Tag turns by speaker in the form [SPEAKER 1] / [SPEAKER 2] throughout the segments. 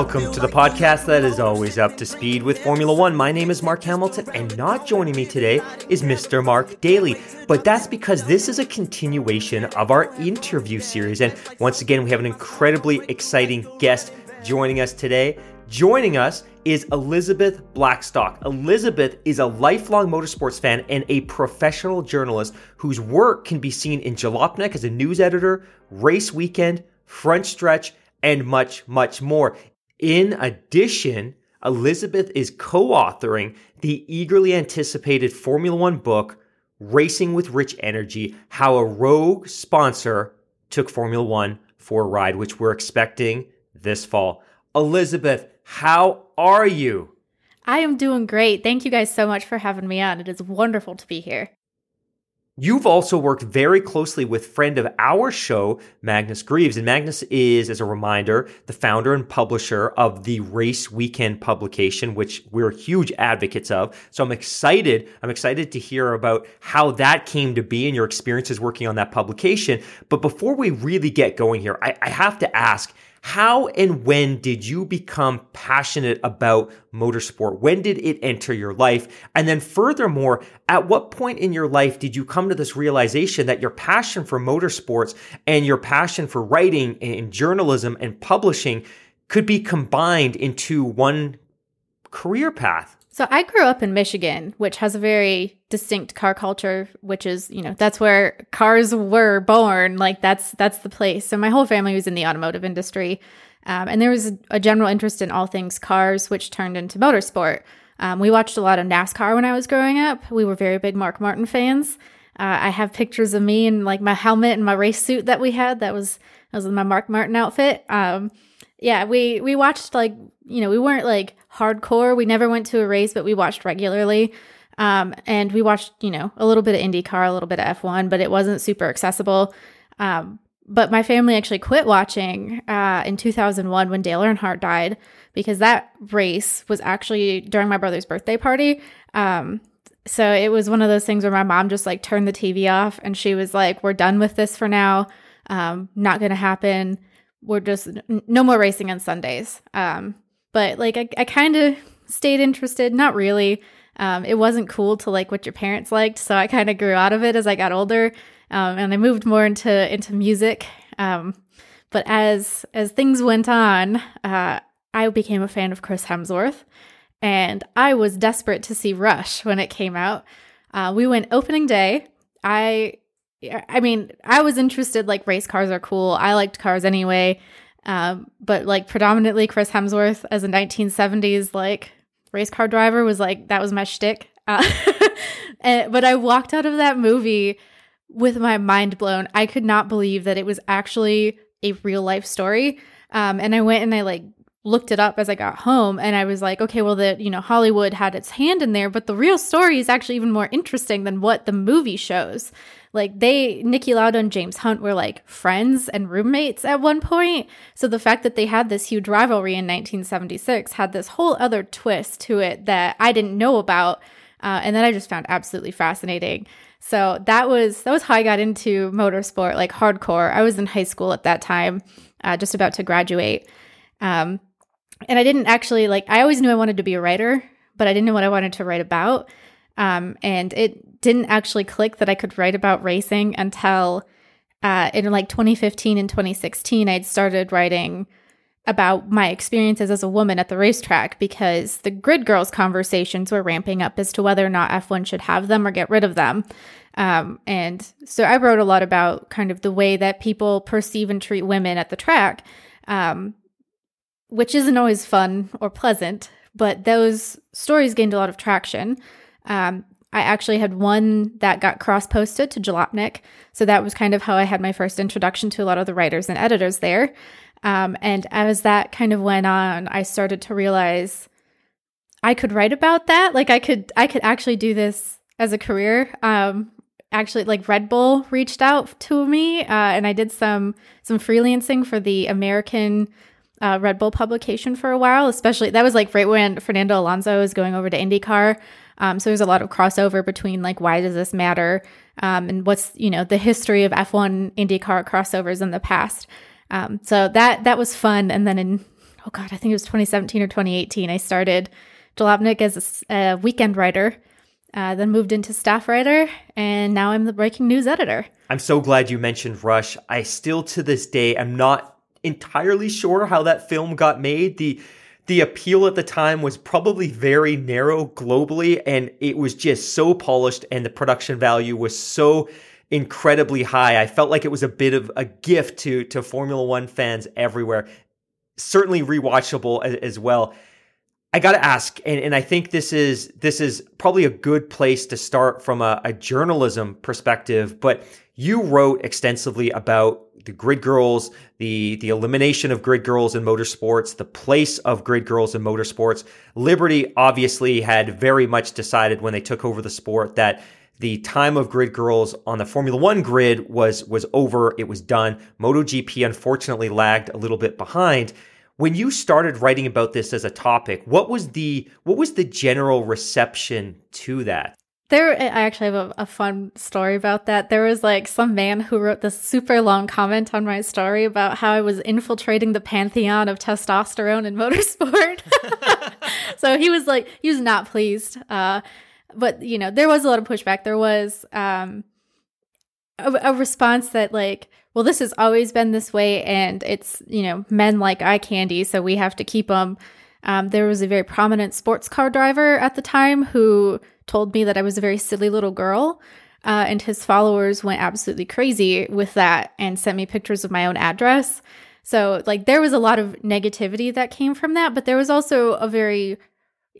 [SPEAKER 1] Welcome to the podcast that is always up to speed with Formula One. My name is Mark Hamilton, and not joining me today is Mr. Mark Daly. But that's because this is a continuation of our interview series. And once again, we have an incredibly exciting guest joining us today. Joining us is Elizabeth Blackstock. Elizabeth is a lifelong motorsports fan and a professional journalist whose work can be seen in Jalopnik as a news editor, Race Weekend, Front Stretch, and much, much more. In addition, Elizabeth is co authoring the eagerly anticipated Formula One book, Racing with Rich Energy How a Rogue Sponsor Took Formula One for a Ride, which we're expecting this fall. Elizabeth, how are you?
[SPEAKER 2] I am doing great. Thank you guys so much for having me on. It is wonderful to be here.
[SPEAKER 1] You've also worked very closely with friend of our show, Magnus Greaves. And Magnus is, as a reminder, the founder and publisher of the Race Weekend publication, which we're huge advocates of. So I'm excited. I'm excited to hear about how that came to be and your experiences working on that publication. But before we really get going here, I, I have to ask, how and when did you become passionate about motorsport? When did it enter your life? And then furthermore, at what point in your life did you come to this realization that your passion for motorsports and your passion for writing and journalism and publishing could be combined into one career path?
[SPEAKER 2] So I grew up in Michigan, which has a very distinct car culture, which is, you know, that's where cars were born. Like that's that's the place. So my whole family was in the automotive industry. Um, and there was a general interest in all things cars, which turned into motorsport. Um, we watched a lot of NASCAR when I was growing up. We were very big Mark Martin fans. Uh, I have pictures of me and like my helmet and my race suit that we had. That was that was my Mark Martin outfit. Um, yeah, we we watched like you know we weren't like hardcore. We never went to a race, but we watched regularly. Um, and we watched you know a little bit of IndyCar, a little bit of F1, but it wasn't super accessible. Um, but my family actually quit watching uh, in 2001 when Dale Earnhardt died because that race was actually during my brother's birthday party. Um, so it was one of those things where my mom just like turned the TV off and she was like, "We're done with this for now. Um, not going to happen." we're just no more racing on Sundays. Um, but like I, I kind of stayed interested, not really. Um, it wasn't cool to like what your parents liked, so I kind of grew out of it as I got older, um, and I moved more into into music. Um, but as as things went on, uh, I became a fan of Chris Hemsworth, and I was desperate to see Rush when it came out. Uh, we went opening day. I I mean, I was interested, like, race cars are cool. I liked cars anyway. Um, but, like, predominantly Chris Hemsworth as a 1970s, like, race car driver was like, that was my shtick. Uh, and, but I walked out of that movie with my mind blown. I could not believe that it was actually a real life story. Um, and I went and I, like, looked it up as I got home and I was like, okay, well the, you know, Hollywood had its hand in there, but the real story is actually even more interesting than what the movie shows. Like they Niki Lauda and James Hunt were like friends and roommates at one point. So the fact that they had this huge rivalry in 1976 had this whole other twist to it that I didn't know about. Uh, and that I just found absolutely fascinating. So that was that was how I got into motorsport, like hardcore. I was in high school at that time, uh, just about to graduate. Um, and I didn't actually like, I always knew I wanted to be a writer, but I didn't know what I wanted to write about. Um, and it didn't actually click that I could write about racing until uh, in like 2015 and 2016, I'd started writing about my experiences as a woman at the racetrack because the grid girls conversations were ramping up as to whether or not F1 should have them or get rid of them. Um, and so I wrote a lot about kind of the way that people perceive and treat women at the track. Um, which isn't always fun or pleasant, but those stories gained a lot of traction. Um, I actually had one that got cross posted to Jalopnik. So that was kind of how I had my first introduction to a lot of the writers and editors there. Um, and as that kind of went on, I started to realize I could write about that. Like I could, I could actually do this as a career. Um, actually, like Red Bull reached out to me, uh, and I did some some freelancing for the American uh, Red Bull publication for a while. Especially that was like right when Fernando Alonso was going over to IndyCar. Um, so there's a lot of crossover between like why does this matter um, and what's you know the history of F1 IndyCar crossovers in the past. Um, so that that was fun. And then in oh god, I think it was 2017 or 2018, I started Jalopnik as a, a weekend writer. Uh, then moved into staff writer, and now I'm the breaking news editor.
[SPEAKER 1] I'm so glad you mentioned Rush. I still to this day am not entirely sure how that film got made. The the appeal at the time was probably very narrow globally and it was just so polished and the production value was so incredibly high. I felt like it was a bit of a gift to to Formula 1 fans everywhere. Certainly rewatchable as, as well. I got to ask, and, and I think this is this is probably a good place to start from a, a journalism perspective. But you wrote extensively about the grid girls, the the elimination of grid girls in motorsports, the place of grid girls in motorsports. Liberty obviously had very much decided when they took over the sport that the time of grid girls on the Formula One grid was was over. It was done. MotoGP unfortunately lagged a little bit behind. When you started writing about this as a topic, what was the what was the general reception to that?
[SPEAKER 2] There, I actually have a, a, fun story about that. There was like some man who wrote this super long comment on my story about how I was infiltrating the pantheon of testosterone in motorsport. so he was like, he was not pleased. Uh, but you know, there was a lot of pushback. There was um, a, a response that like, well, this has always been this way, and it's you know, men like eye candy, so we have to keep them. Um, there was a very prominent sports car driver at the time who told me that I was a very silly little girl. Uh, and his followers went absolutely crazy with that and sent me pictures of my own address. So, like, there was a lot of negativity that came from that, but there was also a very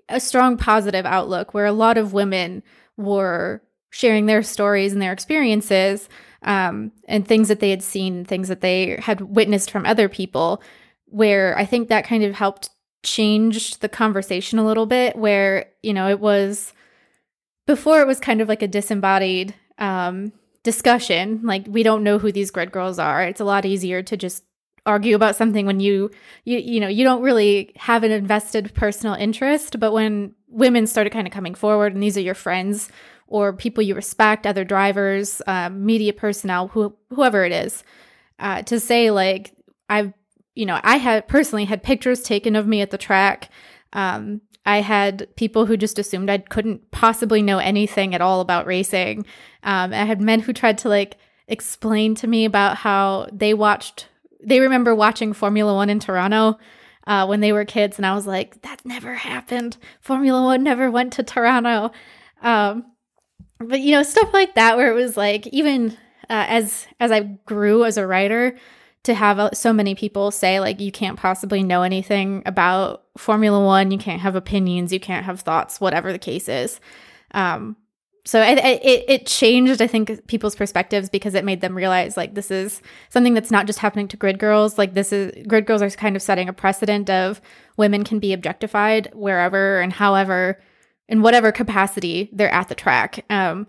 [SPEAKER 2] a strong positive outlook where a lot of women were sharing their stories and their experiences um, and things that they had seen, things that they had witnessed from other people. Where I think that kind of helped change the conversation a little bit. Where you know it was before it was kind of like a disembodied um, discussion. Like we don't know who these grid girls are. It's a lot easier to just argue about something when you you you know you don't really have an invested personal interest. But when women started kind of coming forward, and these are your friends or people you respect, other drivers, um, media personnel, who, whoever it is, uh, to say like I've you know I had personally had pictures taken of me at the track. Um, I had people who just assumed I couldn't possibly know anything at all about racing. Um, I had men who tried to like explain to me about how they watched, they remember watching Formula One in Toronto uh, when they were kids, and I was like, that never happened. Formula One never went to Toronto. Um, but you know, stuff like that, where it was like even uh, as as I grew as a writer, to have so many people say like you can't possibly know anything about Formula One, you can't have opinions, you can't have thoughts, whatever the case is. Um, so it, it, it changed, I think, people's perspectives because it made them realize like this is something that's not just happening to grid girls. Like this is grid girls are kind of setting a precedent of women can be objectified wherever and however, in whatever capacity they're at the track. Um,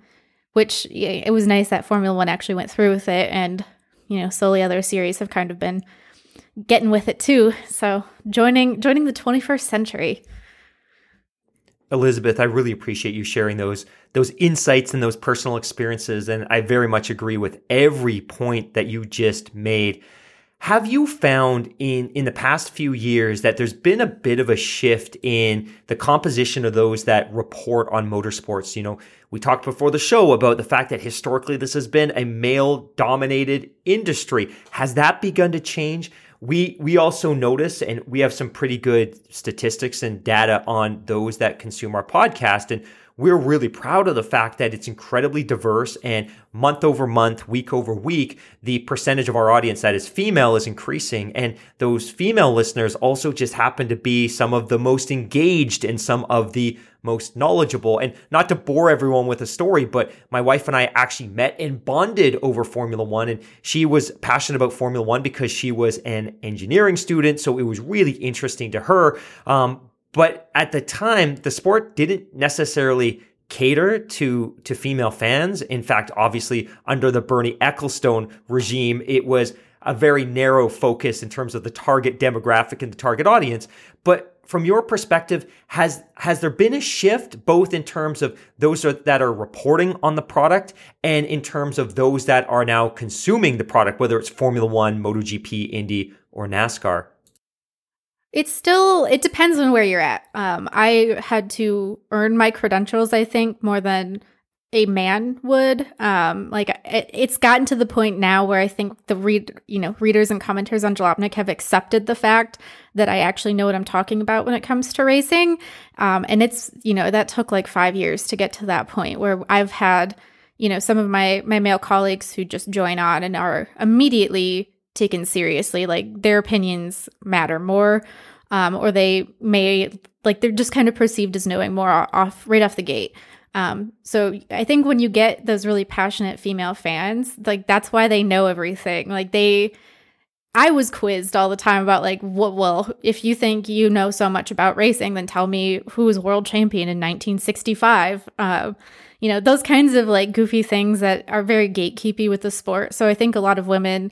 [SPEAKER 2] which it was nice that Formula One actually went through with it and you know, slowly other series have kind of been getting with it too. So joining joining the 21st century.
[SPEAKER 1] Elizabeth, I really appreciate you sharing those those insights and those personal experiences and I very much agree with every point that you just made. Have you found in in the past few years that there's been a bit of a shift in the composition of those that report on motorsports? You know, we talked before the show about the fact that historically this has been a male dominated industry. Has that begun to change? We we also notice and we have some pretty good statistics and data on those that consume our podcast and we're really proud of the fact that it's incredibly diverse and month over month, week over week, the percentage of our audience that is female is increasing. And those female listeners also just happen to be some of the most engaged and some of the most knowledgeable. And not to bore everyone with a story, but my wife and I actually met and bonded over Formula One. And she was passionate about Formula One because she was an engineering student. So it was really interesting to her. Um, but at the time, the sport didn't necessarily cater to to female fans. In fact, obviously under the Bernie Ecclestone regime, it was a very narrow focus in terms of the target demographic and the target audience. But from your perspective, has has there been a shift both in terms of those that are reporting on the product and in terms of those that are now consuming the product, whether it's Formula One, MotoGP, Indy, or NASCAR?
[SPEAKER 2] It's still, it depends on where you're at. Um, I had to earn my credentials, I think, more than a man would. Um, like it, it's gotten to the point now where I think the read, you know, readers and commenters on Jalopnik have accepted the fact that I actually know what I'm talking about when it comes to racing. Um, and it's, you know, that took like five years to get to that point where I've had, you know, some of my my male colleagues who just join on and are immediately taken seriously. Like their opinions matter more, um, or they may like they're just kind of perceived as knowing more off right off the gate. Um, so I think when you get those really passionate female fans, like that's why they know everything. Like they, I was quizzed all the time about like, what, well, if you think you know so much about racing, then tell me who was world champion in 1965. Uh, you know, those kinds of like goofy things that are very gatekeepy with the sport. So I think a lot of women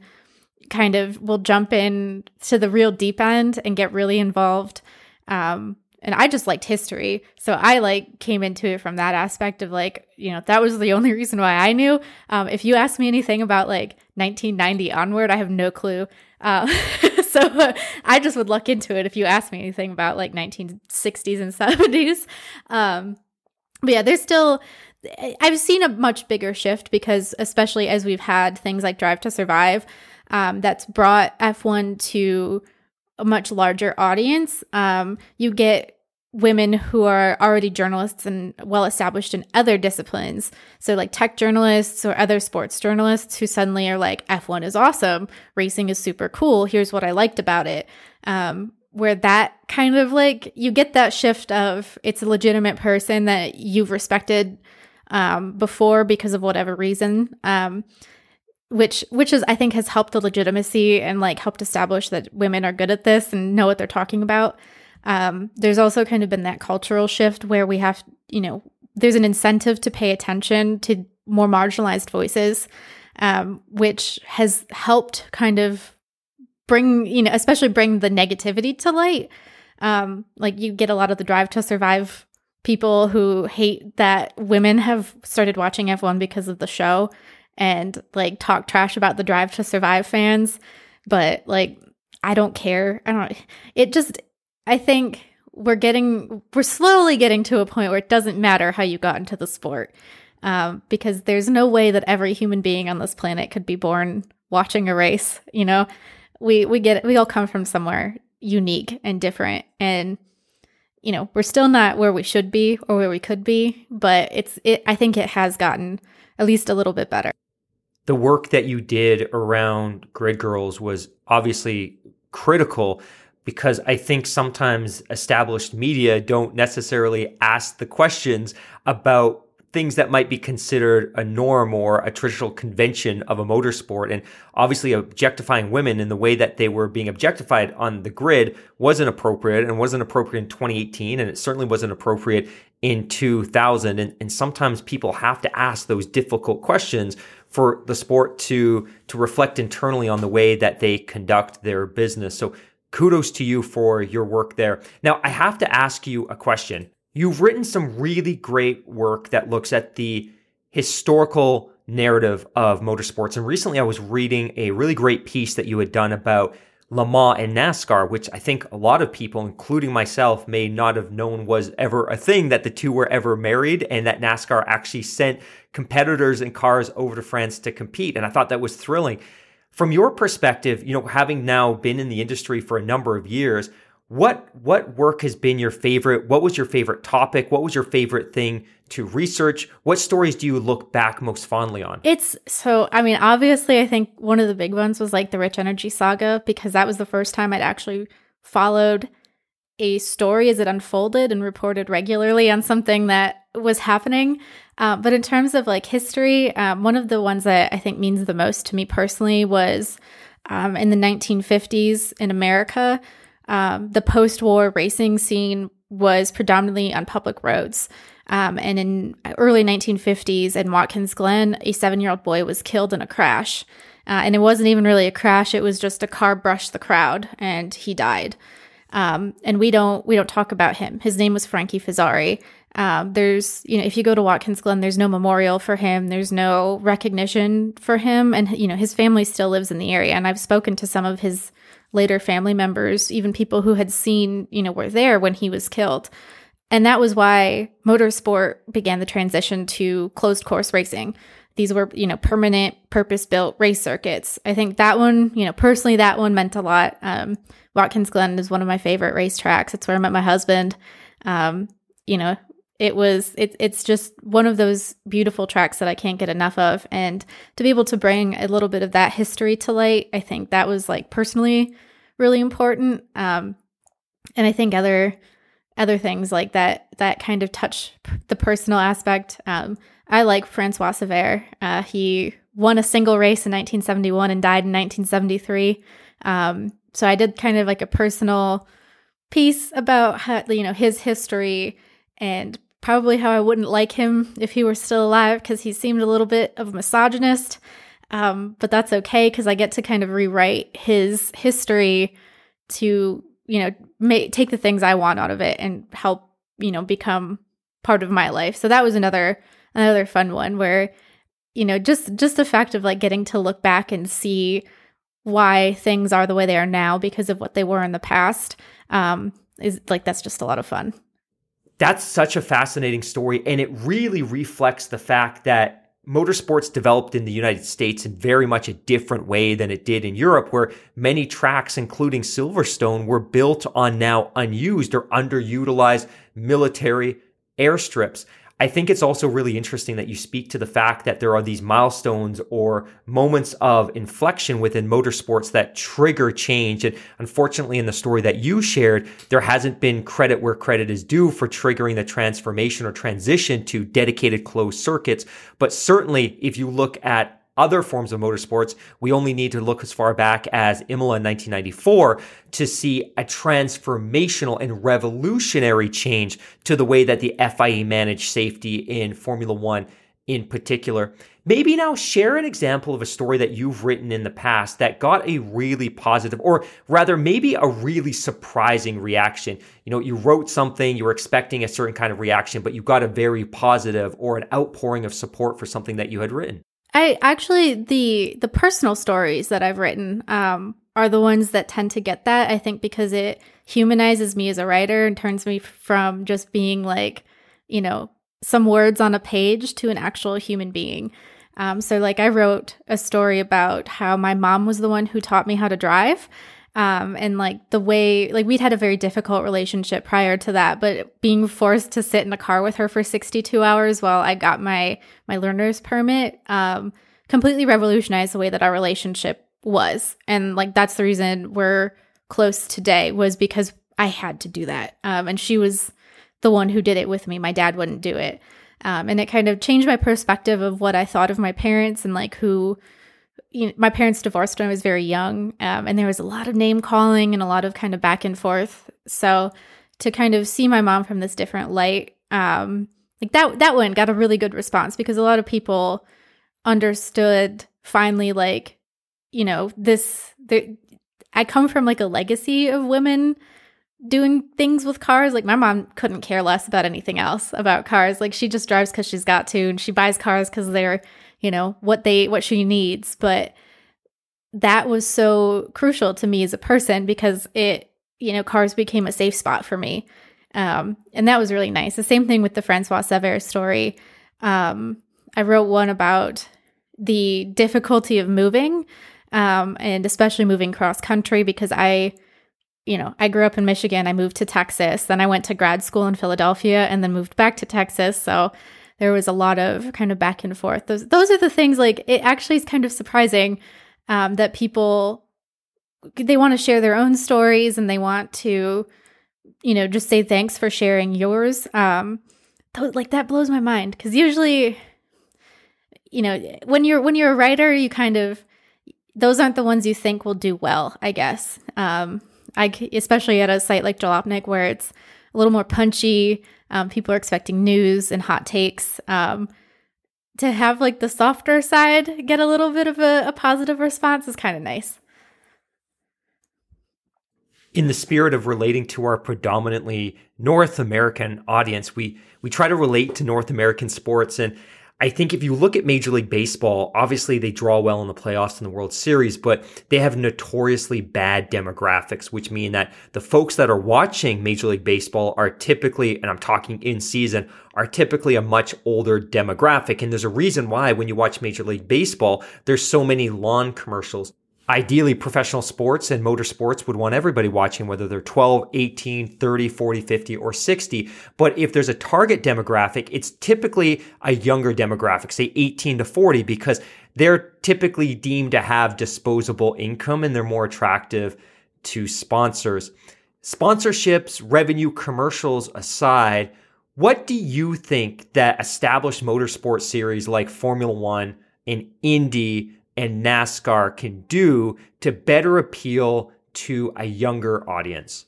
[SPEAKER 2] kind of will jump in to the real deep end and get really involved. Um, and I just liked history. So I like came into it from that aspect of like, you know, that was the only reason why I knew. Um, if you ask me anything about like 1990 onward, I have no clue. Uh, so uh, I just would look into it if you ask me anything about like 1960s and 70s. Um, but yeah, there's still, I've seen a much bigger shift because, especially as we've had things like Drive to Survive, um, that's brought F1 to a much larger audience. Um, you get women who are already journalists and well established in other disciplines. So, like tech journalists or other sports journalists who suddenly are like, F1 is awesome, racing is super cool. Here's what I liked about it. Um, where that kind of like you get that shift of it's a legitimate person that you've respected um, before because of whatever reason. Um, which which is I think has helped the legitimacy and like helped establish that women are good at this and know what they're talking about. Um, there's also kind of been that cultural shift where we have, you know, there's an incentive to pay attention to more marginalized voices, um, which has helped kind of bring, you know, especially bring the negativity to light. Um, like you get a lot of the drive to survive people who hate that women have started watching F1 because of the show and like talk trash about the Drive to Survive fans, but like I don't care. I don't it just I think we're getting we're slowly getting to a point where it doesn't matter how you got into the sport. Um, because there's no way that every human being on this planet could be born watching a race, you know. We we get we all come from somewhere unique and different and you know, we're still not where we should be or where we could be, but it's it I think it has gotten at least a little bit better
[SPEAKER 1] the work that you did around Grid Girls was obviously critical because I think sometimes established media don't necessarily ask the questions about things that might be considered a norm or a traditional convention of a motorsport. And obviously, objectifying women in the way that they were being objectified on the grid wasn't appropriate and wasn't appropriate in 2018. And it certainly wasn't appropriate in 2000. And, and sometimes people have to ask those difficult questions for the sport to to reflect internally on the way that they conduct their business. So kudos to you for your work there. Now, I have to ask you a question. You've written some really great work that looks at the historical narrative of motorsports. And recently I was reading a really great piece that you had done about Le Mans and NASCAR, which I think a lot of people, including myself, may not have known was ever a thing that the two were ever married and that NASCAR actually sent competitors and cars over to France to compete. And I thought that was thrilling. From your perspective, you know, having now been in the industry for a number of years, what what work has been your favorite? What was your favorite topic? What was your favorite thing to research? What stories do you look back most fondly on?
[SPEAKER 2] It's so I mean, obviously I think one of the big ones was like the Rich Energy saga because that was the first time I'd actually followed a story as it unfolded and reported regularly on something that was happening. Uh, but in terms of like history, um, one of the ones that I think means the most to me personally was um, in the 1950s in America um, the post war racing scene was predominantly on public roads. Um, and in early 1950s in Watkins Glen, a seven year old boy was killed in a crash. Uh, and it wasn't even really a crash; it was just a car brushed the crowd, and he died. Um, and we don't we don't talk about him. His name was Frankie Fazzari. Um, there's you know if you go to Watkins Glen, there's no memorial for him. There's no recognition for him, and you know his family still lives in the area. And I've spoken to some of his later family members, even people who had seen, you know, were there when he was killed. And that was why motorsport began the transition to closed course racing. These were, you know, permanent, purpose built race circuits. I think that one, you know, personally, that one meant a lot. Um, Watkins Glen is one of my favorite racetracks. It's where I met my husband. Um, you know, it was it, it's just one of those beautiful tracks that I can't get enough of. And to be able to bring a little bit of that history to light, I think that was like personally really important. Um, and I think other other things like that that kind of touch the personal aspect. Um, I like Francois Cevert. Uh, he won a single race in 1971 and died in 1973. Um, so I did kind of like a personal piece about how, you know his history and probably how I wouldn't like him if he were still alive because he seemed a little bit of a misogynist. Um, but that's okay because I get to kind of rewrite his history to, you know, take the things I want out of it and help, you know, become part of my life. So that was another another fun one where, you know, just just the fact of like getting to look back and see why things are the way they are now because of what they were in the past um, is like that's just a lot of fun
[SPEAKER 1] that's such a fascinating story. And it really reflects the fact that motorsports developed in the United States in very much a different way than it did in Europe, where many tracks, including Silverstone, were built on now unused or underutilized military airstrips. I think it's also really interesting that you speak to the fact that there are these milestones or moments of inflection within motorsports that trigger change. And unfortunately, in the story that you shared, there hasn't been credit where credit is due for triggering the transformation or transition to dedicated closed circuits. But certainly, if you look at other forms of motorsports, we only need to look as far back as Imola in 1994 to see a transformational and revolutionary change to the way that the FIA managed safety in Formula One in particular. Maybe now share an example of a story that you've written in the past that got a really positive, or rather, maybe a really surprising reaction. You know, you wrote something, you were expecting a certain kind of reaction, but you got a very positive or an outpouring of support for something that you had written.
[SPEAKER 2] I actually the the personal stories that I've written um, are the ones that tend to get that. I think because it humanizes me as a writer and turns me from just being like, you know, some words on a page to an actual human being. Um, so, like, I wrote a story about how my mom was the one who taught me how to drive. Um, and like the way, like we'd had a very difficult relationship prior to that, but being forced to sit in a car with her for 62 hours while I got my, my learner's permit, um, completely revolutionized the way that our relationship was. And like, that's the reason we're close today was because I had to do that. Um, and she was the one who did it with me. My dad wouldn't do it. Um, and it kind of changed my perspective of what I thought of my parents and like who, you know, my parents divorced when I was very young, um, and there was a lot of name calling and a lot of kind of back and forth. So to kind of see my mom from this different light, um, like that that one got a really good response because a lot of people understood finally, like you know, this. The, I come from like a legacy of women doing things with cars. Like my mom couldn't care less about anything else about cars. Like she just drives because she's got to, and she buys cars because they're you know, what they what she needs, but that was so crucial to me as a person because it, you know, cars became a safe spot for me. Um, and that was really nice. The same thing with the Francois Cevert story. Um, I wrote one about the difficulty of moving, um, and especially moving cross country because I, you know, I grew up in Michigan. I moved to Texas. Then I went to grad school in Philadelphia and then moved back to Texas. So there was a lot of kind of back and forth. Those those are the things like it actually is kind of surprising um, that people they want to share their own stories and they want to you know just say thanks for sharing yours. Um, th- like that blows my mind because usually, you know, when you're when you're a writer, you kind of those aren't the ones you think will do well. I guess. Um, I especially at a site like Jalopnik where it's a little more punchy. Um, people are expecting news and hot takes. Um, to have like the softer side get a little bit of a, a positive response is kind of nice.
[SPEAKER 1] In the spirit of relating to our predominantly North American audience, we we try to relate to North American sports and I think if you look at Major League Baseball, obviously they draw well in the playoffs and the World Series, but they have notoriously bad demographics, which mean that the folks that are watching Major League Baseball are typically, and I'm talking in season, are typically a much older demographic. And there's a reason why when you watch Major League Baseball, there's so many lawn commercials ideally professional sports and motorsports would want everybody watching whether they're 12 18 30 40 50 or 60 but if there's a target demographic it's typically a younger demographic say 18 to 40 because they're typically deemed to have disposable income and they're more attractive to sponsors. Sponsorships revenue commercials aside what do you think that established motorsport series like formula 1 and indy and NASCAR can do to better appeal to a younger audience?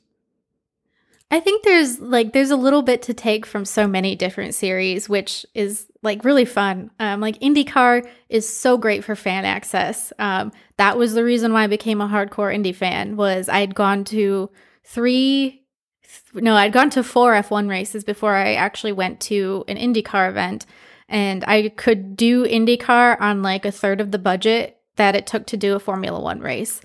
[SPEAKER 2] I think there's like there's a little bit to take from so many different series, which is like really fun. Um, like IndyCar is so great for fan access. Um, that was the reason why I became a hardcore Indy fan. Was I'd gone to three, th- no, I'd gone to four F1 races before I actually went to an IndyCar event, and I could do IndyCar on like a third of the budget that it took to do a Formula One race.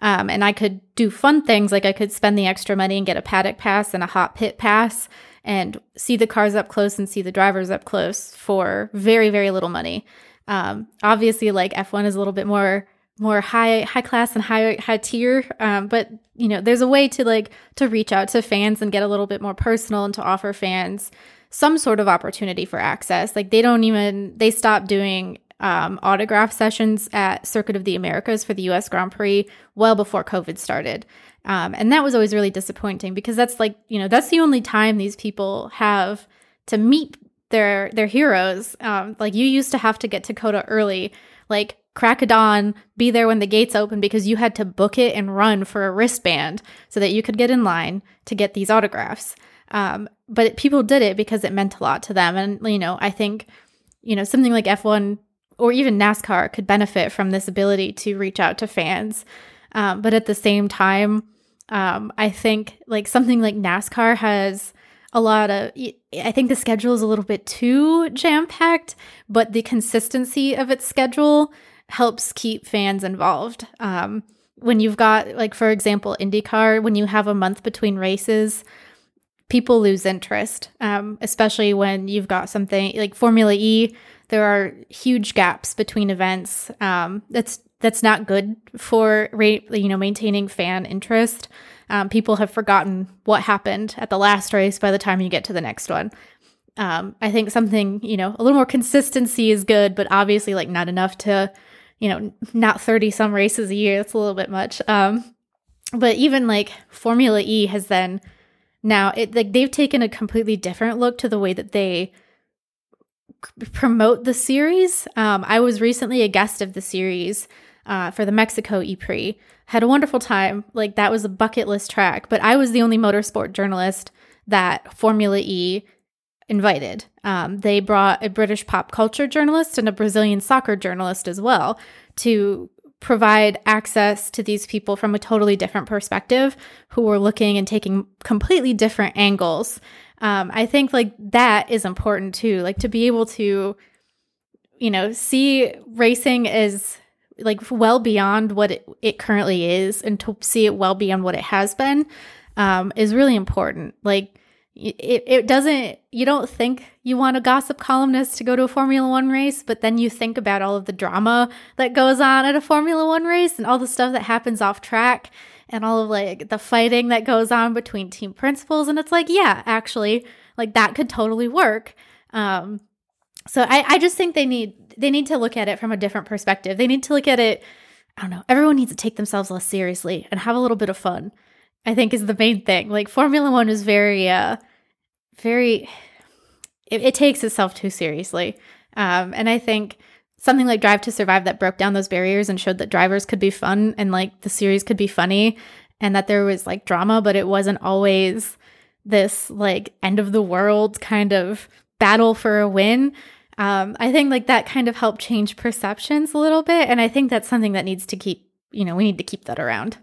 [SPEAKER 2] Um, and I could do fun things like I could spend the extra money and get a paddock pass and a hot pit pass and see the cars up close and see the drivers up close for very, very little money. Um, obviously, like F1 is a little bit more more high high class and high high tier um, but you know there's a way to like to reach out to fans and get a little bit more personal and to offer fans some sort of opportunity for access. Like they don't even they stopped doing um, autograph sessions at Circuit of the Americas for the U.S. Grand Prix well before COVID started, um, and that was always really disappointing because that's like you know that's the only time these people have to meet their their heroes. Um, like you used to have to get to COTA early, like crack a dawn, be there when the gates open because you had to book it and run for a wristband so that you could get in line to get these autographs. Um, but people did it because it meant a lot to them. And, you know, I think, you know, something like F1 or even NASCAR could benefit from this ability to reach out to fans. Um, but at the same time, um, I think like something like NASCAR has a lot of, I think the schedule is a little bit too jam packed, but the consistency of its schedule helps keep fans involved. Um, when you've got, like, for example, IndyCar, when you have a month between races, people lose interest, um, especially when you've got something like Formula E. There are huge gaps between events. Um, that's that's not good for you know maintaining fan interest. Um, people have forgotten what happened at the last race by the time you get to the next one. Um, I think something you know a little more consistency is good, but obviously like not enough to you know not thirty some races a year. That's a little bit much. Um, but even like Formula E has then now it like they've taken a completely different look to the way that they promote the series. Um, I was recently a guest of the series uh, for the Mexico E Had a wonderful time. Like that was a bucket list track, but I was the only motorsport journalist that Formula E invited. Um, they brought a British pop culture journalist and a Brazilian soccer journalist as well to provide access to these people from a totally different perspective who were looking and taking completely different angles. Um, I think like that is important too, like to be able to, you know, see racing as like well beyond what it, it currently is and to see it well beyond what it has been um, is really important. Like, it, it doesn't you don't think you want a gossip columnist to go to a formula one race but then you think about all of the drama that goes on at a formula one race and all the stuff that happens off track and all of like the fighting that goes on between team principals. And it's like, yeah, actually, like that could totally work. Um, so I, I just think they need they need to look at it from a different perspective. They need to look at it. I don't know. Everyone needs to take themselves less seriously and have a little bit of fun. I think is the main thing. Like Formula One is very, uh, very. It, it takes itself too seriously, um, and I think something like Drive to Survive that broke down those barriers and showed that drivers could be fun and like the series could be funny, and that there was like drama, but it wasn't always this like end of the world kind of battle for a win. Um, I think like that kind of helped change perceptions a little bit, and I think that's something that needs to keep. You know, we need to keep that around.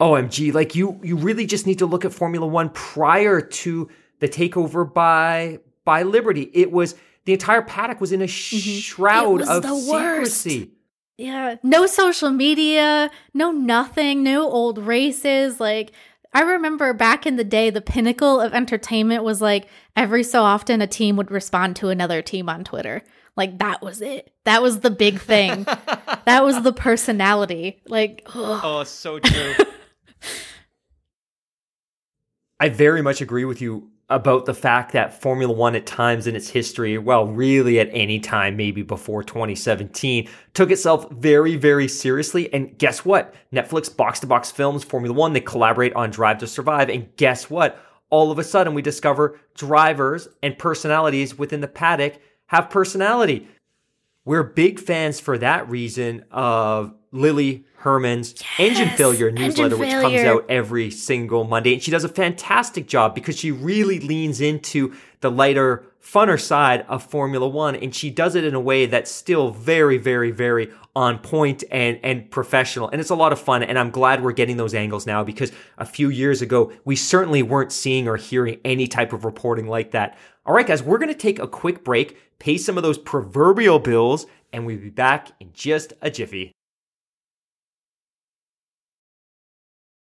[SPEAKER 1] OMG, like you you really just need to look at Formula 1 prior to the takeover by by Liberty. It was the entire paddock was in a mm-hmm. shroud of secrecy. Worst.
[SPEAKER 2] Yeah, no social media, no nothing, no old races. Like I remember back in the day, the pinnacle of entertainment was like every so often a team would respond to another team on Twitter. Like that was it. That was the big thing. that was the personality. Like,
[SPEAKER 1] ugh. oh, so true. I very much agree with you about the fact that Formula One at times in its history, well, really at any time, maybe before 2017, took itself very, very seriously. And guess what? Netflix box to box films, Formula One, they collaborate on Drive to Survive. And guess what? All of a sudden, we discover drivers and personalities within the paddock have personality. We're big fans for that reason of Lily Herman's yes, Engine Failure newsletter, engine which comes out every single Monday. And she does a fantastic job because she really leans into the lighter, funner side of Formula One. And she does it in a way that's still very, very, very on point and, and professional. And it's a lot of fun. And I'm glad we're getting those angles now because a few years ago, we certainly weren't seeing or hearing any type of reporting like that. All right, guys, we're going to take a quick break, pay some of those proverbial bills, and we'll be back in just a jiffy.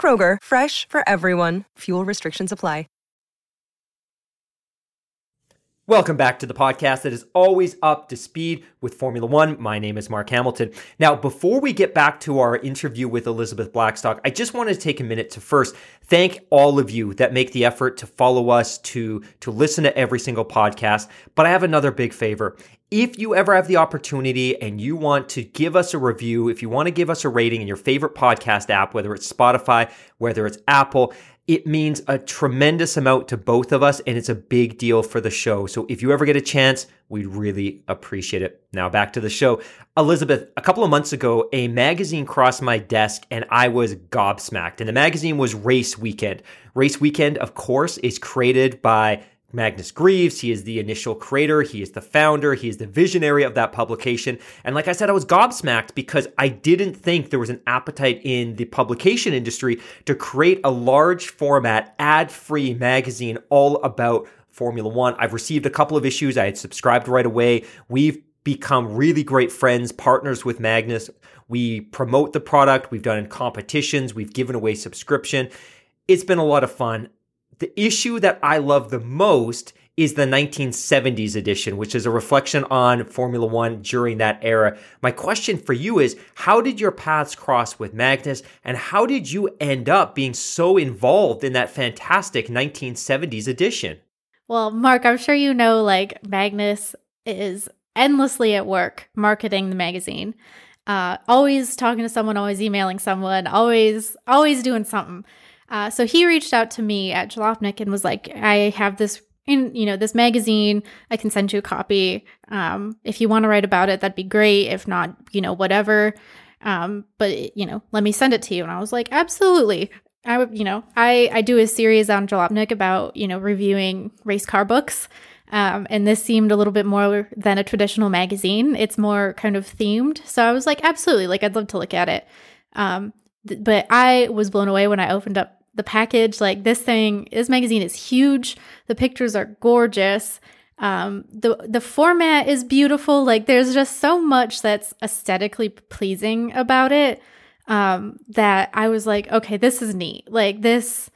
[SPEAKER 3] Kroger, fresh for everyone. Fuel restrictions apply.
[SPEAKER 1] Welcome back to the podcast that is always up to speed with Formula One. My name is Mark Hamilton. Now, before we get back to our interview with Elizabeth Blackstock, I just wanted to take a minute to first thank all of you that make the effort to follow us, to, to listen to every single podcast. But I have another big favor. If you ever have the opportunity and you want to give us a review, if you want to give us a rating in your favorite podcast app, whether it's Spotify, whether it's Apple, it means a tremendous amount to both of us, and it's a big deal for the show. So if you ever get a chance, we'd really appreciate it. Now back to the show. Elizabeth, a couple of months ago, a magazine crossed my desk and I was gobsmacked. And the magazine was Race Weekend. Race Weekend, of course, is created by Magnus Greaves. He is the initial creator. He is the founder. He is the visionary of that publication. And like I said, I was gobsmacked because I didn't think there was an appetite in the publication industry to create a large format, ad free magazine all about Formula One. I've received a couple of issues. I had subscribed right away. We've become really great friends, partners with Magnus. We promote the product. We've done in competitions. We've given away subscription. It's been a lot of fun The issue that I love the most is the 1970s edition, which is a reflection on Formula One during that era. My question for you is how did your paths cross with Magnus, and how did you end up being so involved in that fantastic 1970s edition?
[SPEAKER 2] Well, Mark, I'm sure you know like Magnus is endlessly at work marketing the magazine. Uh, always talking to someone, always emailing someone, always, always doing something. Uh, so he reached out to me at Jalopnik and was like, I have this in you know this magazine. I can send you a copy. Um, if you want to write about it that'd be great. If not you know whatever. Um, but you know let me send it to you. And i was like absolutely. I would you know i i do a series on jalopnik about you know reviewing race car books. Um, and this seemed a little bit more than a traditional magazine. It's more kind of themed. So i was like absolutely. Like i'd love to look at it. Um, th- but i was blown away when i opened up the package. Like this thing, this magazine is huge. The pictures are gorgeous. Um, the the format is beautiful. Like there's just so much that's aesthetically pleasing about it um, that I was like, okay, this is neat. Like this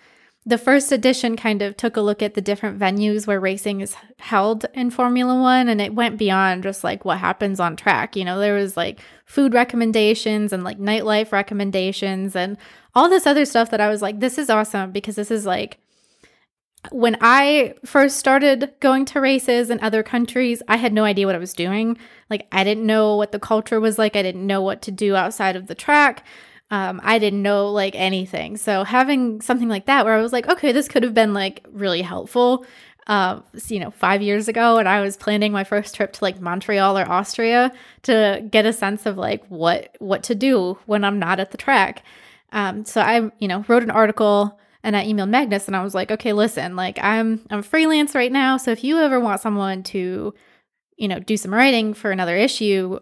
[SPEAKER 2] the first edition kind of took a look at the different venues where racing is held in Formula One, and it went beyond just like what happens on track. You know, there was like food recommendations and like nightlife recommendations and all this other stuff that I was like, this is awesome because this is like when I first started going to races in other countries, I had no idea what I was doing. Like, I didn't know what the culture was like, I didn't know what to do outside of the track. Um, I didn't know like anything. So having something like that where I was like, okay, this could have been like really helpful. Uh, you know, five years ago, and I was planning my first trip to like Montreal or Austria to get a sense of like what what to do when I'm not at the track. Um, so I, you know, wrote an article and I emailed Magnus and I was like, okay, listen, like I'm I'm freelance right now, so if you ever want someone to, you know, do some writing for another issue,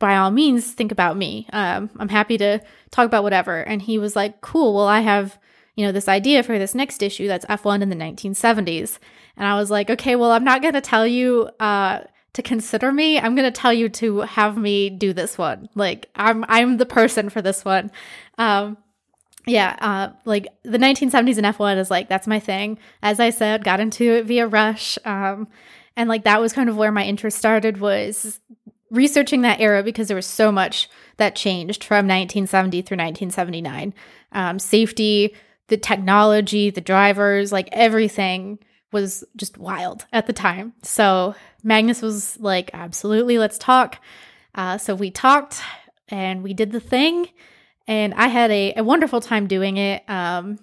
[SPEAKER 2] by all means think about me. Um, I'm happy to talk about whatever. And he was like, cool, well, I have, you know, this idea for this next issue that's F1 in the 1970s. And I was like, okay, well, I'm not going to tell you uh, to consider me. I'm going to tell you to have me do this one. Like, I'm, I'm the person for this one. Um, yeah, uh, like the 1970s and F1 is like, that's my thing. As I said, got into it via Rush. Um, and like that was kind of where my interest started was researching that era because there was so much that changed from 1970 through 1979. Um, safety, the technology, the drivers, like everything was just wild at the time. So Magnus was like, absolutely, let's talk. Uh, so we talked and we did the thing, and I had a, a wonderful time doing it. Um,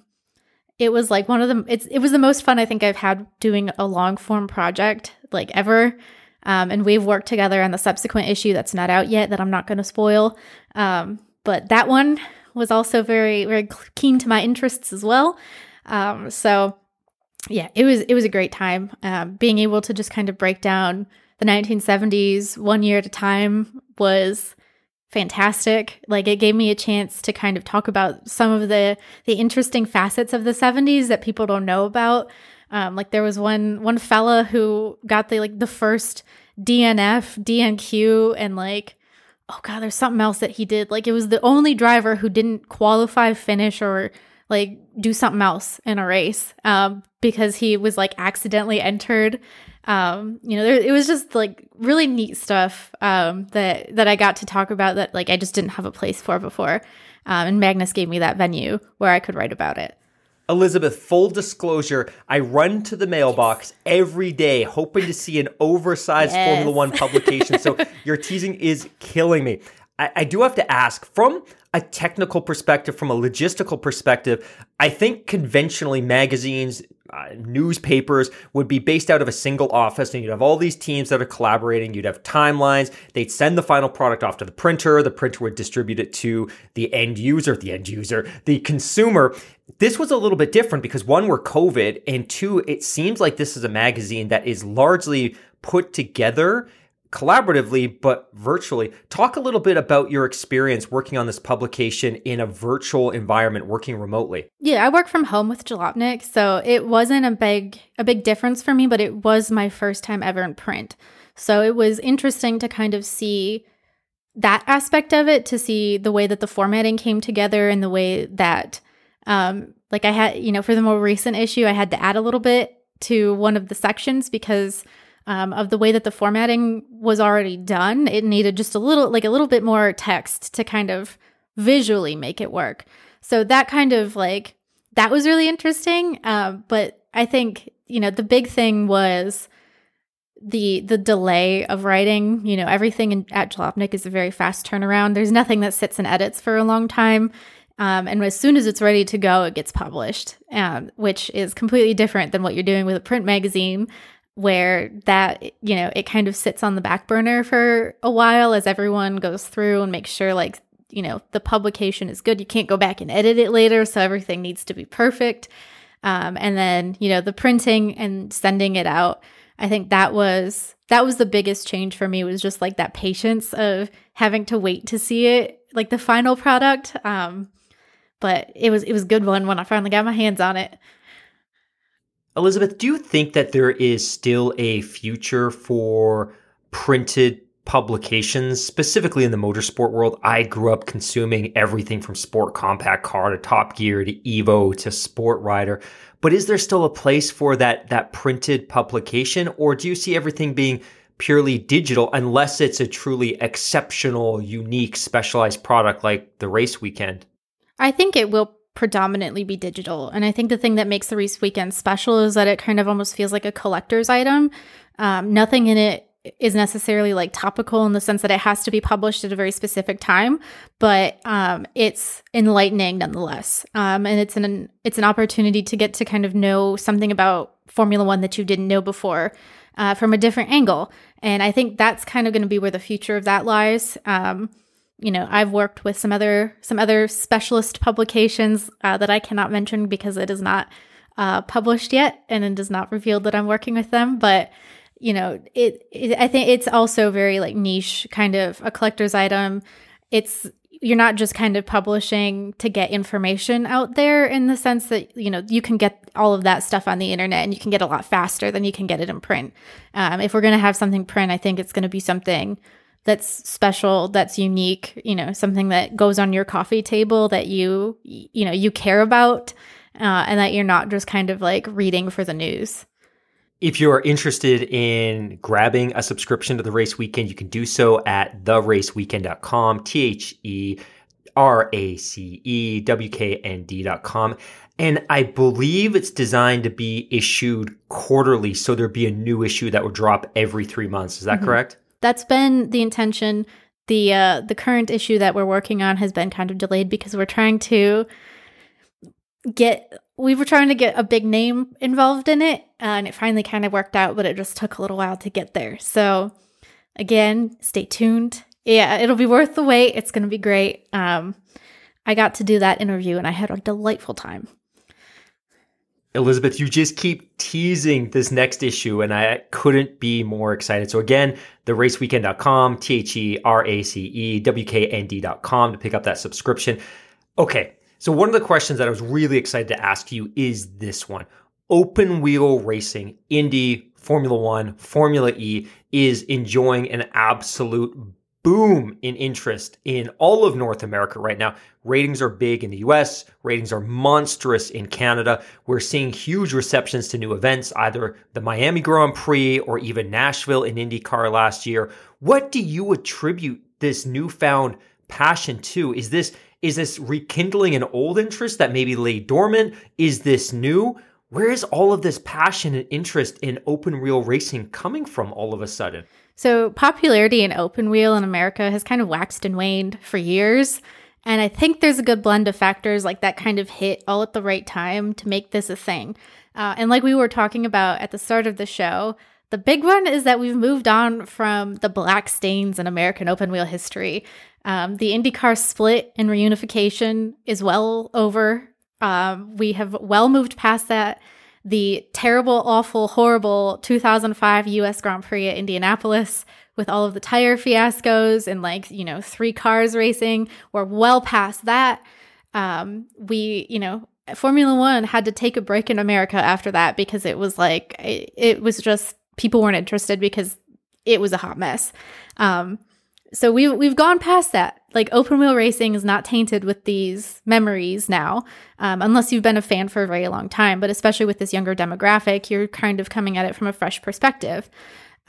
[SPEAKER 2] it was like one of the it's it was the most fun I think I've had doing a long form project like ever. Um, and we've worked together on the subsequent issue that's not out yet that I'm not going to spoil. Um, but that one was also very, very keen to my interests as well. Um, so yeah, it was it was a great time um, being able to just kind of break down the 1970s one year at a time was fantastic. Like it gave me a chance to kind of talk about some of the the interesting facets of the 70s that people don't know about. Um, like there was one one fella who got the like the first DNF, DNQ, and like oh god, there's something else that he did. Like it was the only driver who didn't qualify, finish, or like do something else in a race um, because he was like accidentally entered. Um, you know, there, it was just like really neat stuff um, that that I got to talk about that like I just didn't have a place for before. Um, and Magnus gave me that venue where I could write about it.
[SPEAKER 1] Elizabeth, full disclosure, I run to the mailbox every day hoping to see an oversized yes. Formula One publication. So your teasing is killing me. I, I, do have to ask from a technical perspective, from a logistical perspective, I think conventionally magazines, uh, newspapers would be based out of a single office and you'd have all these teams that are collaborating. You'd have timelines. They'd send the final product off to the printer. The printer would distribute it to the end user, the end user, the consumer. This was a little bit different because one, we're COVID, and two, it seems like this is a magazine that is largely put together collaboratively but virtually. Talk a little bit about your experience working on this publication in a virtual environment, working remotely.
[SPEAKER 2] Yeah, I work from home with Jalopnik, so it wasn't a big a big difference for me, but it was my first time ever in print. So it was interesting to kind of see that aspect of it, to see the way that the formatting came together and the way that um, like I had, you know, for the more recent issue, I had to add a little bit to one of the sections because um, of the way that the formatting was already done. It needed just a little, like a little bit more text to kind of visually make it work. So that kind of like, that was really interesting. Um, but I think, you know, the big thing was the the delay of writing you know everything in, at Jalopnik is a very fast turnaround there's nothing that sits and edits for a long time um, and as soon as it's ready to go it gets published um, which is completely different than what you're doing with a print magazine where that you know it kind of sits on the back burner for a while as everyone goes through and makes sure like you know the publication is good. You can't go back and edit it later so everything needs to be perfect. Um, and then you know the printing and sending it out. I think that was that was the biggest change for me was just like that patience of having to wait to see it like the final product. Um, but it was it was good one when i finally got my hands on it
[SPEAKER 1] Elizabeth, do you think that there is still a future for printed publications, specifically in the motorsport world? I grew up consuming everything from Sport Compact Car to Top Gear to Evo to Sport Rider. But is there still a place for that that printed publication, or do you see everything being purely digital unless it's a truly exceptional, unique, specialized product like the race weekend?
[SPEAKER 2] I think it will predominantly be digital. And I think the thing that makes the race weekend special is that it kind of almost feels like a collector's item. Um, nothing in it is necessarily like topical in the sense that it has to be published at a very specific time, but um, it's enlightening nonetheless. Um, and it's an it's an opportunity to get to kind of know something about Formula One that you didn't know before uh, from a different angle. And I think that's kind of going to be where the future of that lies. Um, you know i've worked with some other some other specialist publications uh, that i cannot mention because it is not uh, published yet and it does not reveal that i'm working with them. But you know it, it i think it's also very like niche kind of a collector's item. It's you're not just kind of publishing to get information out there in the sense that you know you can get all of that stuff on the internet and you can get a lot faster than you can get it in print. Um, if we're going to have something print i think it's going to be something that's special, that's unique, you know, something that goes on your coffee table that you, you know, you care about, uh, and that you're not just kind of like reading for the news.
[SPEAKER 1] If you're interested in grabbing a subscription to the Race Weekend, you can do so at theraceweekend.com, T H E R A C E W K N D.com. And I believe it's designed to be issued quarterly. So there'd be a new issue that would drop every three months. Is that mm-hmm. correct?
[SPEAKER 2] That's been the intention. The uh, the current issue that we're working on has been kind of delayed because we're trying to get we were trying to get a big name involved in it, uh, and it finally kind of worked out, but it just took a little while to get there. So again, stay tuned. Yeah, it'll be worth the wait. It's going to be great. Um, I got to do that interview, and I had a delightful time.
[SPEAKER 1] Elizabeth, you just keep teasing this next issue, and I couldn't be more excited. So, again, theraceweekend.com, T H E R A C E W K N D.com to pick up that subscription. Okay, so one of the questions that I was really excited to ask you is this one Open wheel racing, Indy, Formula One, Formula E is enjoying an absolute boom in interest in all of North America right now. Ratings are big in the US, ratings are monstrous in Canada. We're seeing huge receptions to new events, either the Miami Grand Prix or even Nashville in IndyCar last year. What do you attribute this newfound passion to? Is this is this rekindling an old interest that maybe lay dormant? Is this new? Where is all of this passion and interest in open wheel racing coming from all of a sudden?
[SPEAKER 2] So, popularity in open wheel in America has kind of waxed and waned for years. And I think there's a good blend of factors like that kind of hit all at the right time to make this a thing. Uh, and like we were talking about at the start of the show, the big one is that we've moved on from the black stains in American open wheel history. Um, the IndyCar split and reunification is well over. Um, we have well moved past that the terrible, awful, horrible 2005 US Grand Prix at Indianapolis with all of the tire fiascos and like, you know, three cars racing. We're well past that. Um, we, you know, Formula One had to take a break in America after that because it was like, it, it was just, people weren't interested because it was a hot mess. Um, so we've we've gone past that. Like open wheel racing is not tainted with these memories now, um, unless you've been a fan for a very long time. But especially with this younger demographic, you're kind of coming at it from a fresh perspective.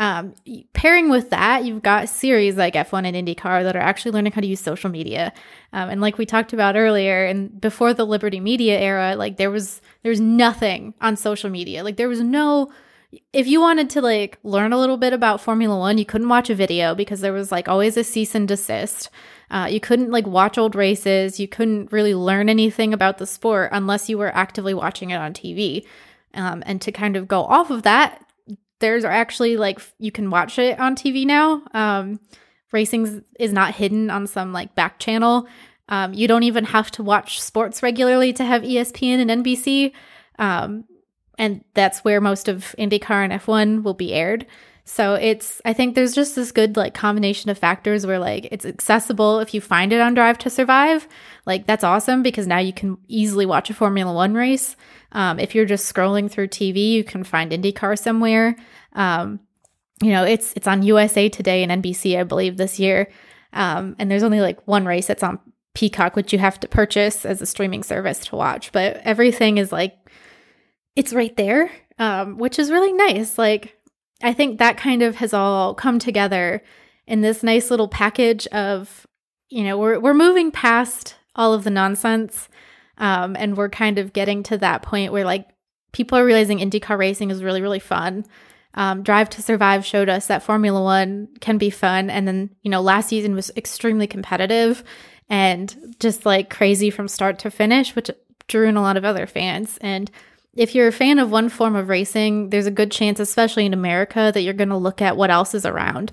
[SPEAKER 2] Um, pairing with that, you've got series like F1 and IndyCar that are actually learning how to use social media. Um, and like we talked about earlier, and before the Liberty Media era, like there was there was nothing on social media. Like there was no if you wanted to like learn a little bit about Formula One, you couldn't watch a video because there was like always a cease and desist. Uh, you couldn't like watch old races. You couldn't really learn anything about the sport unless you were actively watching it on TV. Um, and to kind of go off of that, there's actually like you can watch it on TV now. Um, racing is not hidden on some like back channel. Um, you don't even have to watch sports regularly to have ESPN and NBC. Um, and that's where most of IndyCar and F1 will be aired. So it's I think there's just this good like combination of factors where like it's accessible if you find it on Drive to Survive. Like that's awesome because now you can easily watch a Formula 1 race. Um, if you're just scrolling through TV, you can find IndyCar somewhere. Um, you know, it's it's on USA Today and NBC I believe this year. Um, and there's only like one race that's on Peacock which you have to purchase as a streaming service to watch, but everything is like it's right there, um, which is really nice. Like, I think that kind of has all come together in this nice little package of, you know, we're we're moving past all of the nonsense, um, and we're kind of getting to that point where like people are realizing IndyCar racing is really really fun. Um, Drive to Survive showed us that Formula One can be fun, and then you know last season was extremely competitive and just like crazy from start to finish, which drew in a lot of other fans and if you're a fan of one form of racing, there's a good chance, especially in America, that you're going to look at what else is around.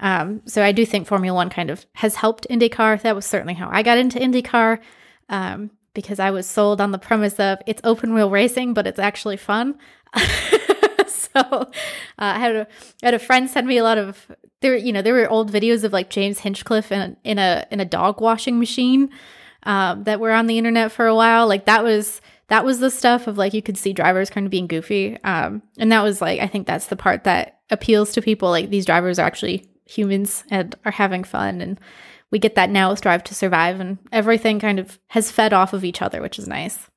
[SPEAKER 2] Um, so I do think Formula One kind of has helped IndyCar. That was certainly how I got into IndyCar um, because I was sold on the premise of it's open wheel racing, but it's actually fun. so uh, I had had a friend send me a lot of there. You know, there were old videos of like James Hinchcliffe in in a in a dog washing machine um, that were on the internet for a while. Like that was that was the stuff of like you could see drivers kind of being goofy. Um, and that was like I think that's the part that appeals to people. Like these drivers are actually humans and are having fun and we get that now with Drive to Survive and everything kind of has fed off of each other, which is nice.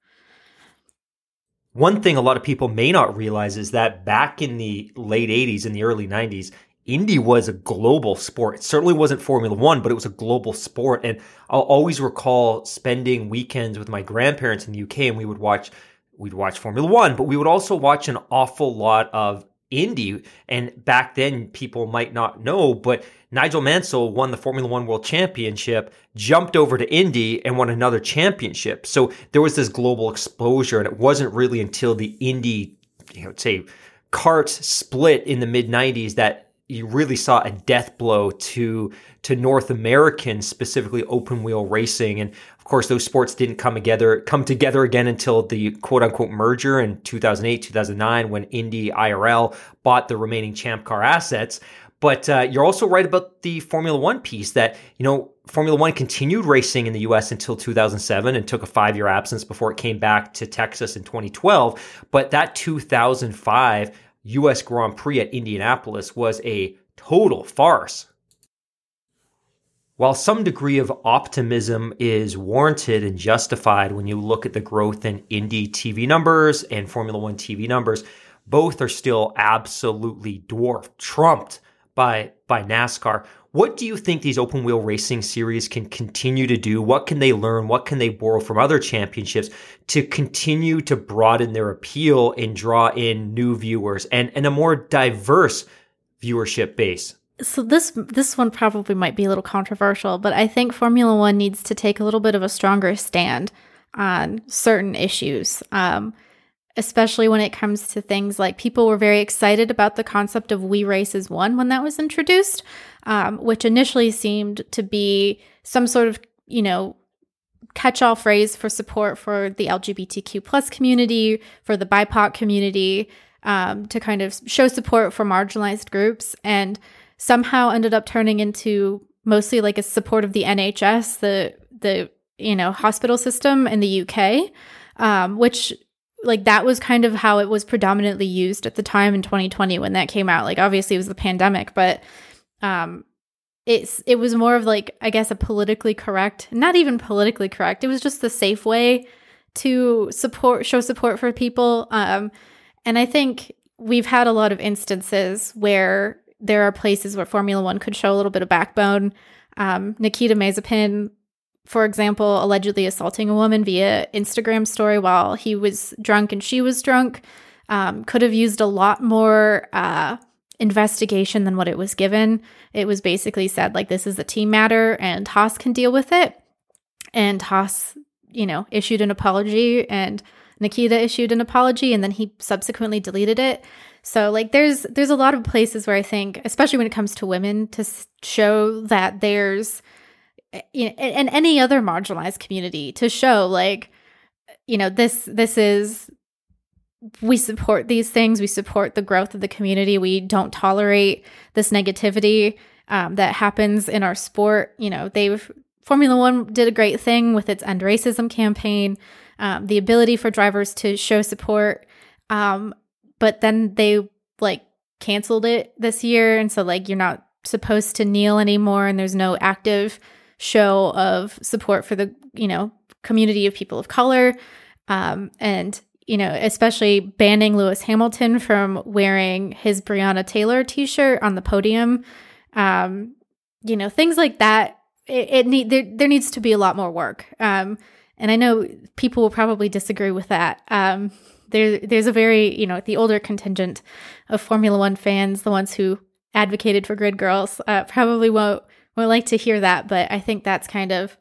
[SPEAKER 1] One thing a lot of people may not realize is that back in the late 80s and the early 90s, Indy was a global sport. It certainly wasn't Formula One, but it was a global sport. And I'll always recall spending weekends with my grandparents in the UK and we would watch we'd watch Formula One, but we would also watch an awful lot of Indy. And back then people might not know, but Nigel Mansell won the Formula One World Championship, jumped over to Indy and won another championship. So there was this global exposure, and it wasn't really until the Indy, you know, say, CART split in the mid 90s that you really saw a death blow to to North American, specifically open wheel racing. And of course, those sports didn't come together come together again until the quote unquote merger in 2008, 2009, when Indy IRL bought the remaining Champ Car assets. But uh, you're also right about the Formula One piece that you know Formula One continued racing in the U.S. until 2007 and took a five year absence before it came back to Texas in 2012. But that 2005 US Grand Prix at Indianapolis was a total farce. While some degree of optimism is warranted and justified when you look at the growth in Indy TV numbers and Formula One TV numbers, both are still absolutely dwarfed, trumped by, by NASCAR. What do you think these open wheel racing series can continue to do? What can they learn? What can they borrow from other championships to continue to broaden their appeal and draw in new viewers and, and a more diverse viewership base?
[SPEAKER 2] So this this one probably might be a little controversial, but I think Formula One needs to take a little bit of a stronger stand on certain issues. Um, especially when it comes to things like people were very excited about the concept of We Race as One when that was introduced, um, which initially seemed to be some sort of, you know, catch-all phrase for support for the LGBTQ plus community, for the BIPOC community, um, to kind of show support for marginalized groups, and somehow ended up turning into mostly like a support of the NHS, the the you know hospital system in the UK, um, which like that was kind of how it was predominantly used at the time in 2020 when that came out. Like obviously it was the pandemic, but um it's it was more of like I guess a politically correct, not even politically correct. It was just the safe way to support show support for people. Um, and I think we've had a lot of instances where there are places where Formula One could show a little bit of backbone. Um, Nikita Mazepin, for example, allegedly assaulting a woman via Instagram story while he was drunk and she was drunk, um, could have used a lot more uh, investigation than what it was given. It was basically said, like, this is a team matter and Haas can deal with it. And Haas, you know, issued an apology and Nikita issued an apology and then he subsequently deleted it. So like there's there's a lot of places where I think especially when it comes to women to show that there's eh, you know, and any other marginalized community to show like you know this this is we support these things. We support the growth of the community. We don't tolerate this negativity um, that happens in our sport. You know, they've Formula One did a great thing with its end racism campaign, um, the ability for drivers to show support. Um, but then they like canceled it this year, and so like you're not supposed to kneel anymore, and there's no active show of support for the you know community of people of color. Um, and you know, especially banning Lewis Hamilton from wearing his Breonna Taylor T-shirt on the podium, um, you know, things like that. It, it need there, there needs to be a lot more work. Um, and I know people will probably disagree with that. Um, there, there's a very, you know, the older contingent of Formula One fans, the ones who advocated for grid girls, uh, probably won't won't like to hear that. But I think that's kind of,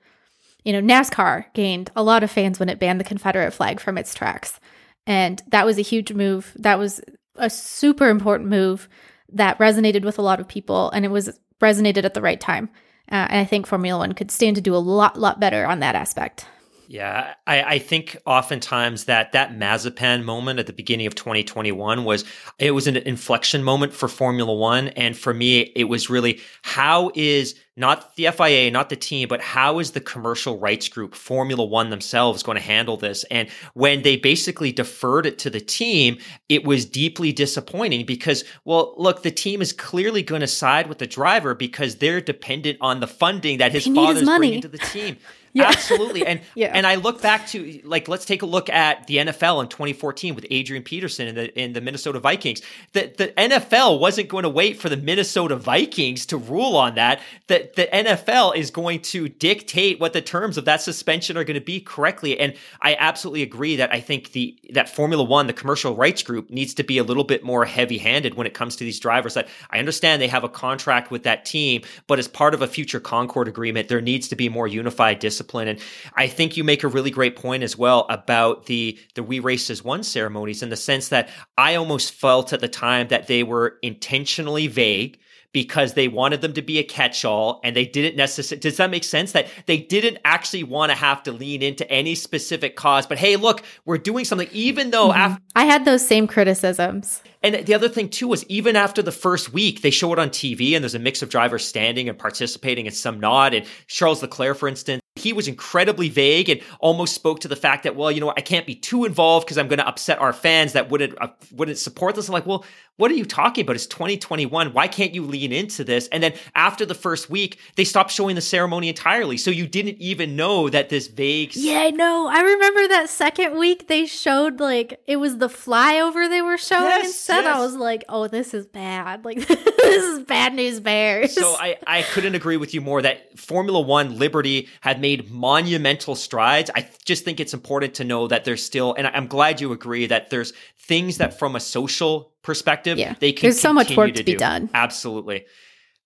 [SPEAKER 2] you know, NASCAR gained a lot of fans when it banned the Confederate flag from its tracks. And that was a huge move. That was a super important move that resonated with a lot of people and it was resonated at the right time. Uh, and I think Formula One could stand to do a lot, lot better on that aspect.
[SPEAKER 1] Yeah, I, I, think oftentimes that that Mazepin moment at the beginning of 2021 was it was an inflection moment for Formula One, and for me, it was really how is not the FIA, not the team, but how is the commercial rights group, Formula One themselves, going to handle this? And when they basically deferred it to the team, it was deeply disappointing because, well, look, the team is clearly going to side with the driver because they're dependent on the funding that his father's bringing to the team. Yeah. Absolutely. And yeah. and I look back to like let's take a look at the NFL in 2014 with Adrian Peterson and the in the Minnesota Vikings. The the NFL wasn't going to wait for the Minnesota Vikings to rule on that. That the NFL is going to dictate what the terms of that suspension are going to be correctly. And I absolutely agree that I think the that Formula 1, the commercial rights group needs to be a little bit more heavy-handed when it comes to these drivers that I understand they have a contract with that team, but as part of a future Concord agreement, there needs to be more unified discipline discipline. And I think you make a really great point as well about the the We Race as One ceremonies in the sense that I almost felt at the time that they were intentionally vague because they wanted them to be a catch-all and they didn't necessarily does that make sense that they didn't actually want to have to lean into any specific cause but hey look we're doing something even though mm-hmm. after-
[SPEAKER 2] i had those same criticisms
[SPEAKER 1] and the other thing too was even after the first week, they show it on TV and there's a mix of drivers standing and participating and some not. And Charles Leclerc, for instance, he was incredibly vague and almost spoke to the fact that, well, you know, I can't be too involved because I'm going to upset our fans that wouldn't uh, wouldn't support this. I'm like, well, what are you talking about? It's 2021. Why can't you lean into this? And then after the first week, they stopped showing the ceremony entirely. So you didn't even know that this vague.
[SPEAKER 2] Yeah, I know. I remember that second week they showed like it was the flyover they were showing yes, instead. Yes. I was like, oh, this is bad. Like this is bad news bears.
[SPEAKER 1] So I I couldn't agree with you more that Formula One Liberty had made monumental strides. I just think it's important to know that there's still, and I'm glad you agree that there's things that from a social perspective, yeah. they can
[SPEAKER 2] There's so much work to,
[SPEAKER 1] to
[SPEAKER 2] be done.
[SPEAKER 1] Absolutely.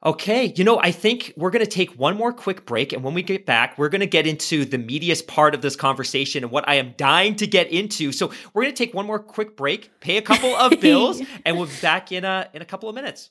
[SPEAKER 1] Okay, you know, I think we're going to take one more quick break. And when we get back, we're going to get into the meatiest part of this conversation and what I am dying to get into. So we're going to take one more quick break, pay a couple of bills, and we'll be back in a, in a couple of minutes.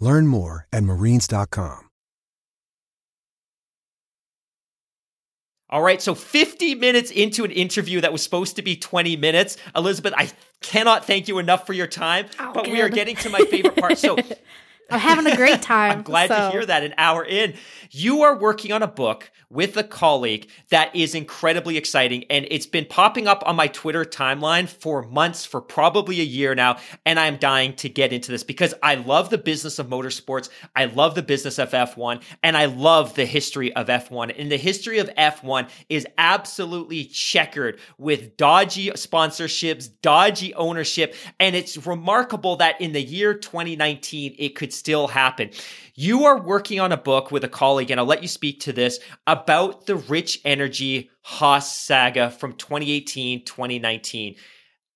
[SPEAKER 4] Learn more at marines.com.
[SPEAKER 1] All right, so 50 minutes into an interview that was supposed to be 20 minutes. Elizabeth, I cannot thank you enough for your time,
[SPEAKER 2] Oh,
[SPEAKER 1] but we are getting to my favorite part. So
[SPEAKER 2] I'm having a great time.
[SPEAKER 1] I'm glad to hear that an hour in. You are working on a book with a colleague that is incredibly exciting. And it's been popping up on my Twitter timeline for months, for probably a year now. And I'm dying to get into this because I love the business of motorsports. I love the business of F1 and I love the history of F1. And the history of F1 is absolutely checkered with dodgy sponsorships, dodgy ownership. And it's remarkable that in the year 2019, it could still happen. You are working on a book with a colleague, and I'll let you speak to this about the Rich Energy Haas saga from 2018, 2019.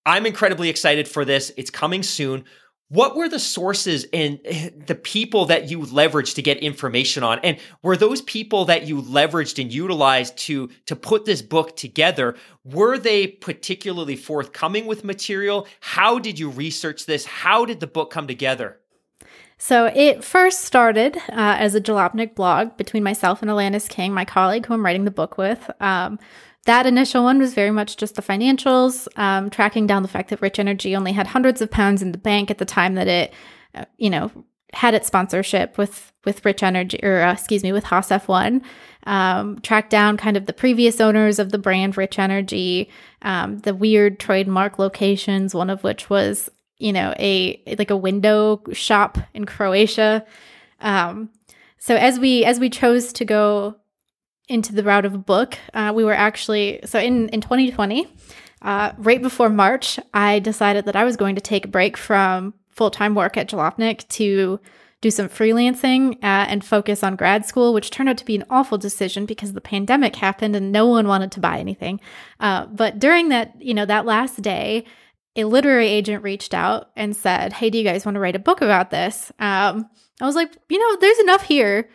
[SPEAKER 1] I'm incredibly excited for this. It's coming soon. What were the sources and eh, the people that you leveraged to get information on? And were those people that you leveraged and utilized to, to put this book together, were they particularly forthcoming with material? How did you research this? How did the book come together?
[SPEAKER 2] So it first started uh, as a Jalopnik blog between myself and Alanis King, my colleague who I'm writing the book with. Um, that initial one was very much just the financials, um, tracking down the fact that Rich Energy only had hundreds of pounds in the bank at the time that it, uh, you know, had its sponsorship with with Rich Energy, or uh, excuse me, with Haas F1. Um, tracked down kind of the previous owners of the brand Rich Energy, um, the weird trademark locations, one of which was you know a like a window shop in Croatia. Um, so as we as we chose to go into the route of a book, uh, we were actually so in in 2020, uh, right before March, I decided that I was going to take a break from full time work at Jalopnik to do some freelancing uh, and focus on grad school, which turned out to be an awful decision because the pandemic happened and no one wanted to buy anything. Uh, but during that, you know, that last day, a literary agent reached out and said, "Hey, do you guys want to write a book about this?" Um, I was like, you know, there's enough here.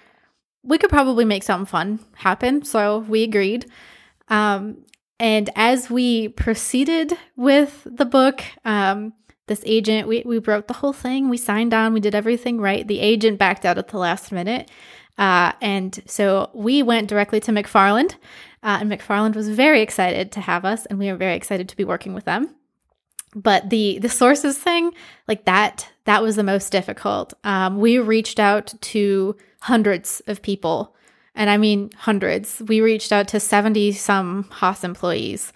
[SPEAKER 2] We could probably make something fun happen. So we agreed. Um, and as we proceeded with the book, um, this agent, we, we wrote the whole thing. We signed on. We did everything right. The agent backed out at the last minute. Uh, and so we went directly to McFarland. Uh, and McFarland was very excited to have us, and we were very excited to be working with them but the the sources thing like that that was the most difficult. Um, we reached out to hundreds of people. And i mean hundreds. We reached out to 70 some haas employees.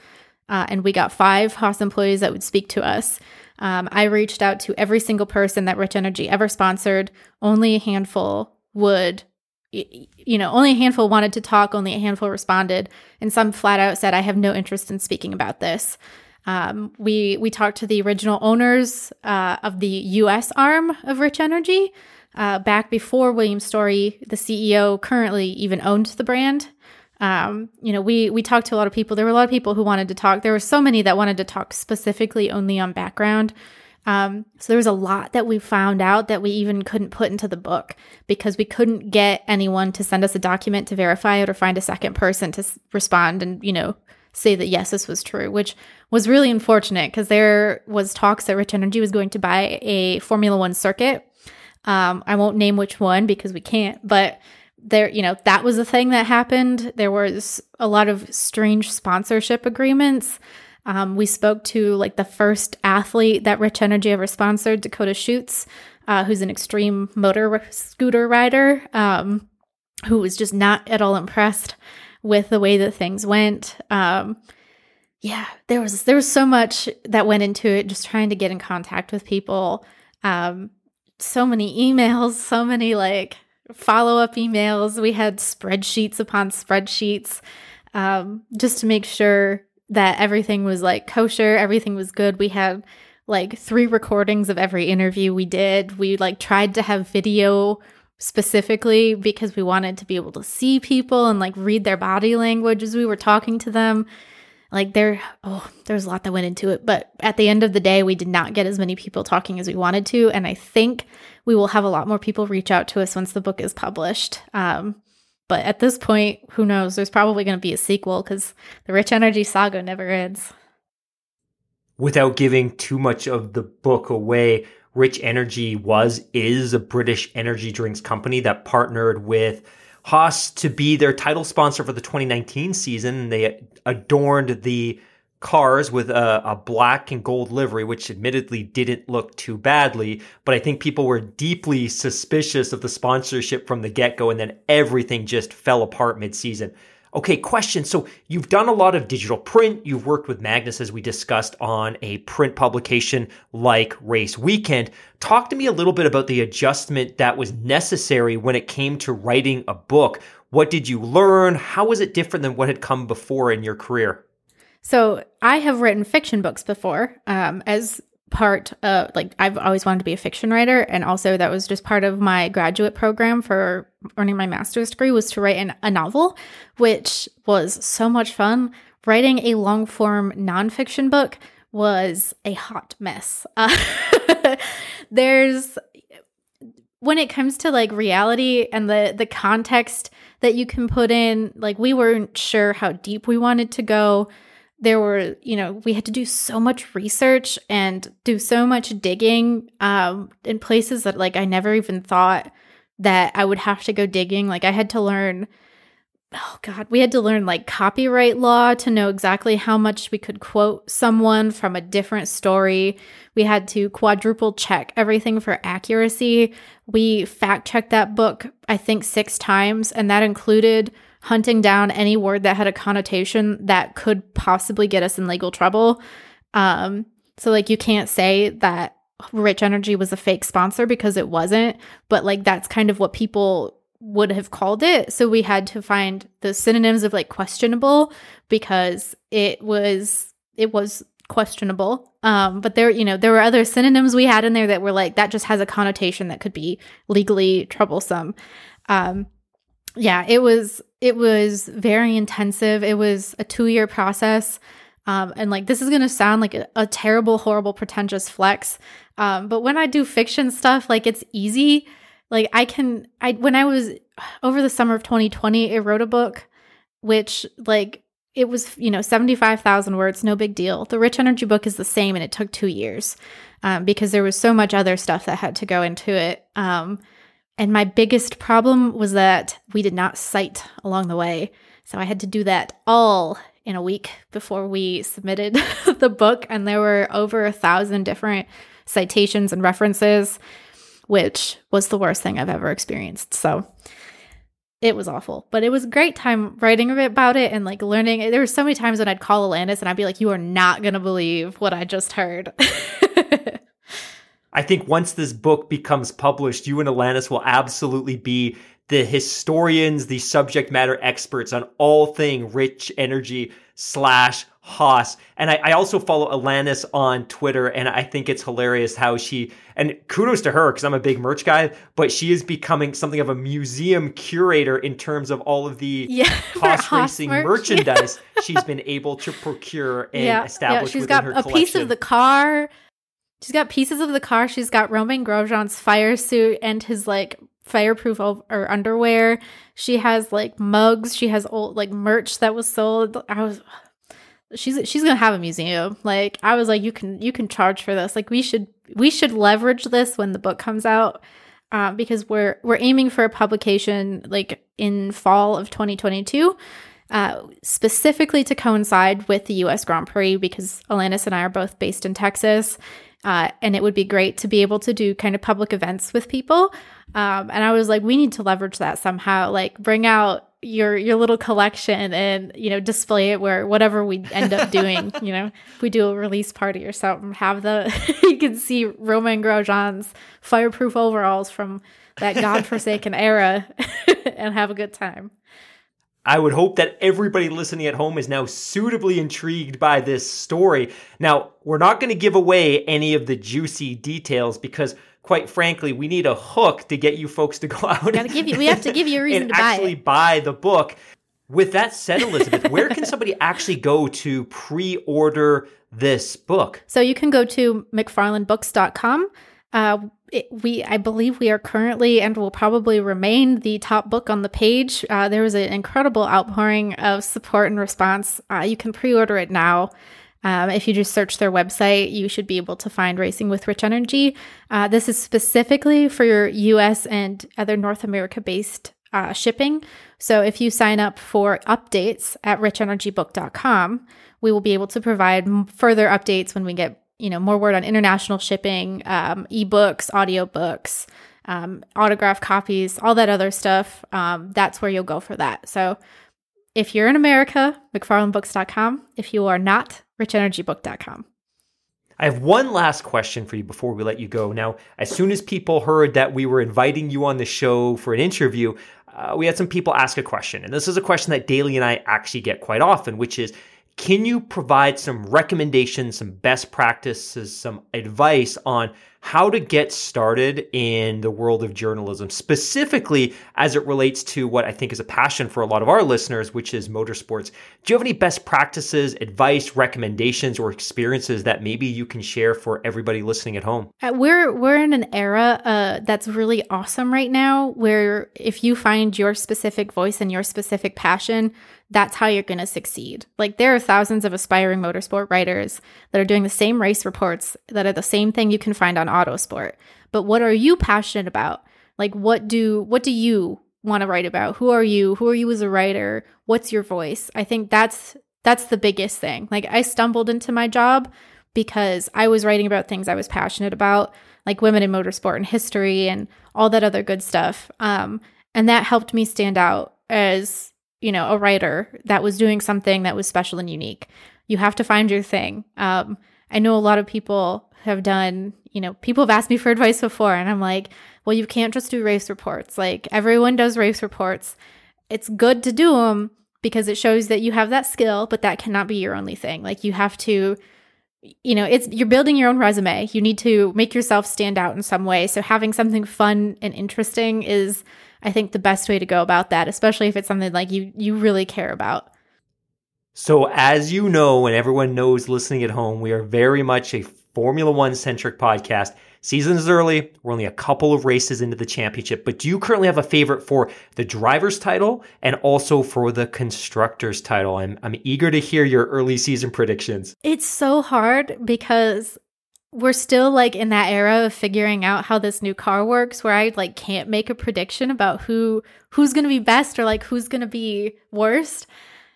[SPEAKER 2] Uh, and we got five haas employees that would speak to us. Um, i reached out to every single person that rich energy ever sponsored. Only a handful would you know only a handful wanted to talk only a handful responded. And some flat out said i have no interest in speaking about this um, we we talked to the original owners uh, of the U.S. arm of Rich Energy uh, back before William Storey, the CEO, currently even owned the brand. Um, you know, we we talked to a lot of people. There were a lot of people who wanted to talk. There were so many that wanted to talk specifically only on background. Um, so there was a lot that we found out that we even couldn't put into the book because we couldn't get anyone to send us a document to verify it or find a second person to s- respond and you know say that yes, this was true, which was really unfortunate because there was talks that Rich Energy was going to buy a Formula One circuit. Um, I won't name which one because we can't, but there, you know, that was a thing that happened. There was a lot of strange sponsorship agreements. Um, we spoke to like the first athlete that Rich Energy ever sponsored, Dakota Schuetz, uh, who's an extreme motor scooter rider, um, who was just not at all impressed with the way that things went. Um, yeah, there was there was so much that went into it. Just trying to get in contact with people. Um, so many emails, so many like follow up emails. We had spreadsheets upon spreadsheets, um, just to make sure that everything was like kosher, everything was good. We had like three recordings of every interview we did. We like tried to have video specifically because we wanted to be able to see people and like read their body language as we were talking to them. Like there oh, there's a lot that went into it, but at the end of the day we did not get as many people talking as we wanted to and I think we will have a lot more people reach out to us once the book is published. Um but at this point, who knows? There's probably going to be a sequel cuz the Rich Energy saga never ends.
[SPEAKER 1] Without giving too much of the book away, Rich Energy was, is a British energy drinks company that partnered with Haas to be their title sponsor for the 2019 season. They adorned the cars with a, a, black and gold livery, which admittedly didn't look too badly. But I think people were deeply suspicious of the sponsorship from the get go, and then everything just fell apart mid season. Okay, question. So you've done a lot of digital print. You've worked with Magnus, as we discussed, on a print publication like Race Weekend. Talk to me a little bit about the adjustment that was necessary when it came to writing a book. What did you learn? How was it different than what had come before in your career?
[SPEAKER 2] So I have written fiction books before, um, as part of like I've always wanted to be a fiction writer and also that was just part of my graduate program for earning my master's degree was to write an, a novel which was so much fun. Writing a long form nonfiction book was a hot mess. Uh, there's when it comes to like reality and the the context that you can put in like we weren't sure how deep we wanted to go there were, you know, we had to do so much research and do so much digging um, in places that, like, I never even thought that I would have to go digging. Like, I had to learn, oh God, we had to learn like copyright law to know exactly how much we could quote someone from a different story. We had to quadruple check everything for accuracy. We fact checked that book, I think, six times, and that included hunting down any word that had a connotation that could possibly get us in legal trouble. Um, so like you can't say that Rich Energy was a fake sponsor because it wasn't, but like that's kind of what people would have called it. So we had to find the synonyms of like questionable because it was it was questionable. Um, but there, you know, there were other synonyms we had in there that were like that just has a connotation that could be legally troublesome. Um, yeah, it was it was very intensive. It was a two year process. Um, and like this is gonna sound like a, a terrible, horrible, pretentious flex. Um, but when I do fiction stuff, like it's easy. Like I can I when I was over the summer of 2020, I wrote a book which like it was, you know, 75,000 words, no big deal. The Rich Energy book is the same and it took two years um, because there was so much other stuff that had to go into it. And my biggest problem was that we did not cite along the way. So I had to do that all in a week before we submitted the book. And there were over a thousand different citations and references, which was the worst thing I've ever experienced. So it was awful, but it was a great time writing about it and like learning. There were so many times when I'd call Alanis and I'd be like, you are not going to believe what I just heard.
[SPEAKER 1] I think once this book becomes published, you and Alanis will absolutely be the historians, the subject matter experts on all thing rich energy slash Haas. And I, I, also follow Alanis on Twitter, and I think it's hilarious how she, and kudos to her because I'm a big merch guy, but she is becoming something of a museum curator in terms of all of the
[SPEAKER 2] yeah,
[SPEAKER 1] Haas racing merch. merchandise yeah. she's been able to procure and yeah, establish. Yeah, she's got a
[SPEAKER 2] collection. piece of the car She's got pieces of the car. She's got Romain Grosjean's fire suit and his like fireproof or underwear. She has like mugs. She has old like merch that was sold. I was she's she's gonna have a museum. Like I was like, you can you can charge for this. Like we should we should leverage this when the book comes out. Uh, because we're we're aiming for a publication like in fall of 2022 uh, specifically to coincide with the US Grand Prix because Alanis and I are both based in Texas uh, and it would be great to be able to do kind of public events with people. Um, and I was like, we need to leverage that somehow. Like, bring out your your little collection and you know display it where whatever we end up doing. you know, if we do a release party or something, have the you can see Romain Grosjean's fireproof overalls from that godforsaken era and have a good time.
[SPEAKER 1] I would hope that everybody listening at home is now suitably intrigued by this story. Now, we're not going to give away any of the juicy details because quite frankly, we need a hook to get you folks to go out.
[SPEAKER 2] We, give you, we have to give you a reason
[SPEAKER 1] and
[SPEAKER 2] to buy
[SPEAKER 1] actually
[SPEAKER 2] it.
[SPEAKER 1] buy the book. With that said, Elizabeth, where can somebody actually go to pre-order this book?
[SPEAKER 2] So you can go to mcfarlandbooks.com. Uh, it, we I believe we are currently and will probably remain the top book on the page. Uh, there was an incredible outpouring of support and response. Uh, you can pre-order it now. Um, if you just search their website, you should be able to find Racing with Rich Energy. Uh, this is specifically for your US and other North America based uh, shipping. So if you sign up for updates at richenergybook.com, we will be able to provide further updates when we get you know more word on international shipping, um, ebooks, audiobooks, um, autograph copies, all that other stuff. Um, that's where you'll go for that. So if you're in America, McFarlandBooks.com. If you are not, RichEnergyBook.com.
[SPEAKER 1] I have one last question for you before we let you go. Now, as soon as people heard that we were inviting you on the show for an interview, uh, we had some people ask a question. And this is a question that Daly and I actually get quite often, which is can you provide some recommendations, some best practices, some advice on how to get started in the world of journalism, specifically as it relates to what I think is a passion for a lot of our listeners, which is motorsports. Do you have any best practices, advice, recommendations, or experiences that maybe you can share for everybody listening at home?
[SPEAKER 2] Uh, we're we're in an era uh, that's really awesome right now, where if you find your specific voice and your specific passion, that's how you're going to succeed. Like there are thousands of aspiring motorsport writers that are doing the same race reports that are the same thing you can find on Autosport. But what are you passionate about? Like what do what do you want to write about? Who are you? Who are you as a writer? What's your voice? I think that's that's the biggest thing. Like I stumbled into my job because I was writing about things I was passionate about, like women in motorsport and history and all that other good stuff. Um, and that helped me stand out as you know, a writer that was doing something that was special and unique. You have to find your thing. Um, I know a lot of people have done, you know, people have asked me for advice before, and I'm like, well, you can't just do race reports. Like, everyone does race reports. It's good to do them because it shows that you have that skill, but that cannot be your only thing. Like, you have to, you know, it's you're building your own resume. You need to make yourself stand out in some way. So, having something fun and interesting is I think the best way to go about that, especially if it's something like you you really care about.
[SPEAKER 1] So as you know, and everyone knows listening at home, we are very much a Formula One centric podcast. Season is early. We're only a couple of races into the championship, but do you currently have a favorite for the driver's title and also for the constructor's title? I'm, I'm eager to hear your early season predictions.
[SPEAKER 2] It's so hard because we're still like in that era of figuring out how this new car works where I like can't make a prediction about who who's going to be best or like who's going to be worst.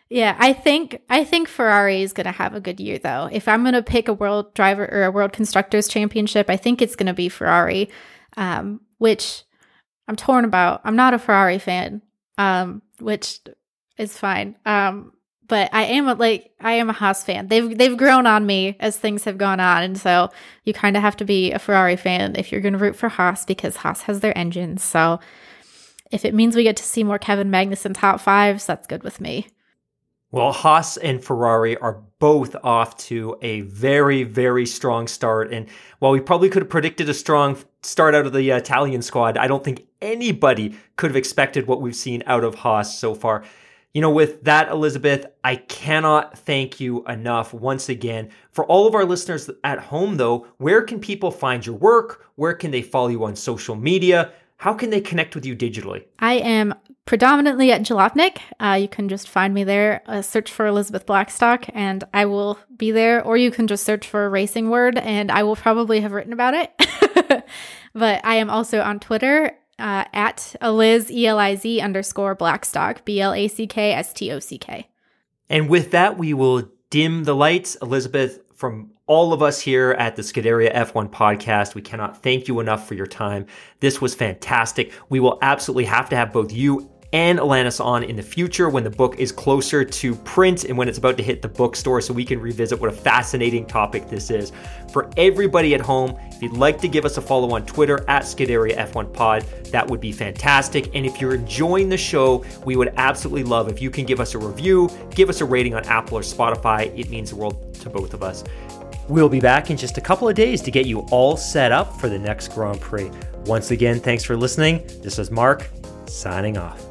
[SPEAKER 2] Yeah, I think I think Ferrari is going to have a good year though. If I'm going to pick a world driver or a world constructors championship, I think it's going to be Ferrari. Um, which I'm torn about. I'm not a Ferrari fan. Um, which is fine. Um, but I am a, like I am a Haas fan. They've they've grown on me as things have gone on, and so you kind of have to be a Ferrari fan if you're going to root for Haas because Haas has their engines. So if it means we get to see more Kevin Magnussen top fives, that's good with me.
[SPEAKER 1] Well, Haas and Ferrari are both off to a very, very strong start. And while we probably could have predicted a strong start out of the Italian squad, I don't think anybody could have expected what we've seen out of Haas so far. You know, with that, Elizabeth, I cannot thank you enough once again. For all of our listeners at home, though, where can people find your work? Where can they follow you on social media? How can they connect with you digitally?
[SPEAKER 2] I am predominantly at Jalopnik. Uh, you can just find me there, uh, search for Elizabeth Blackstock, and I will be there. Or you can just search for a racing word, and I will probably have written about it. but I am also on Twitter uh, at Eliz, E L I Z underscore Blackstock, B L A C K S T O C K.
[SPEAKER 1] And with that, we will dim the lights. Elizabeth, from all of us here at the Scuderia F1 podcast, we cannot thank you enough for your time. This was fantastic. We will absolutely have to have both you and Alanis on in the future when the book is closer to print and when it's about to hit the bookstore so we can revisit what a fascinating topic this is. For everybody at home, if you'd like to give us a follow on Twitter at Scuderia F1 Pod, that would be fantastic. And if you're enjoying the show, we would absolutely love if you can give us a review, give us a rating on Apple or Spotify. It means the world to both of us. We'll be back in just a couple of days to get you all set up for the next Grand Prix. Once again, thanks for listening. This is Mark signing off.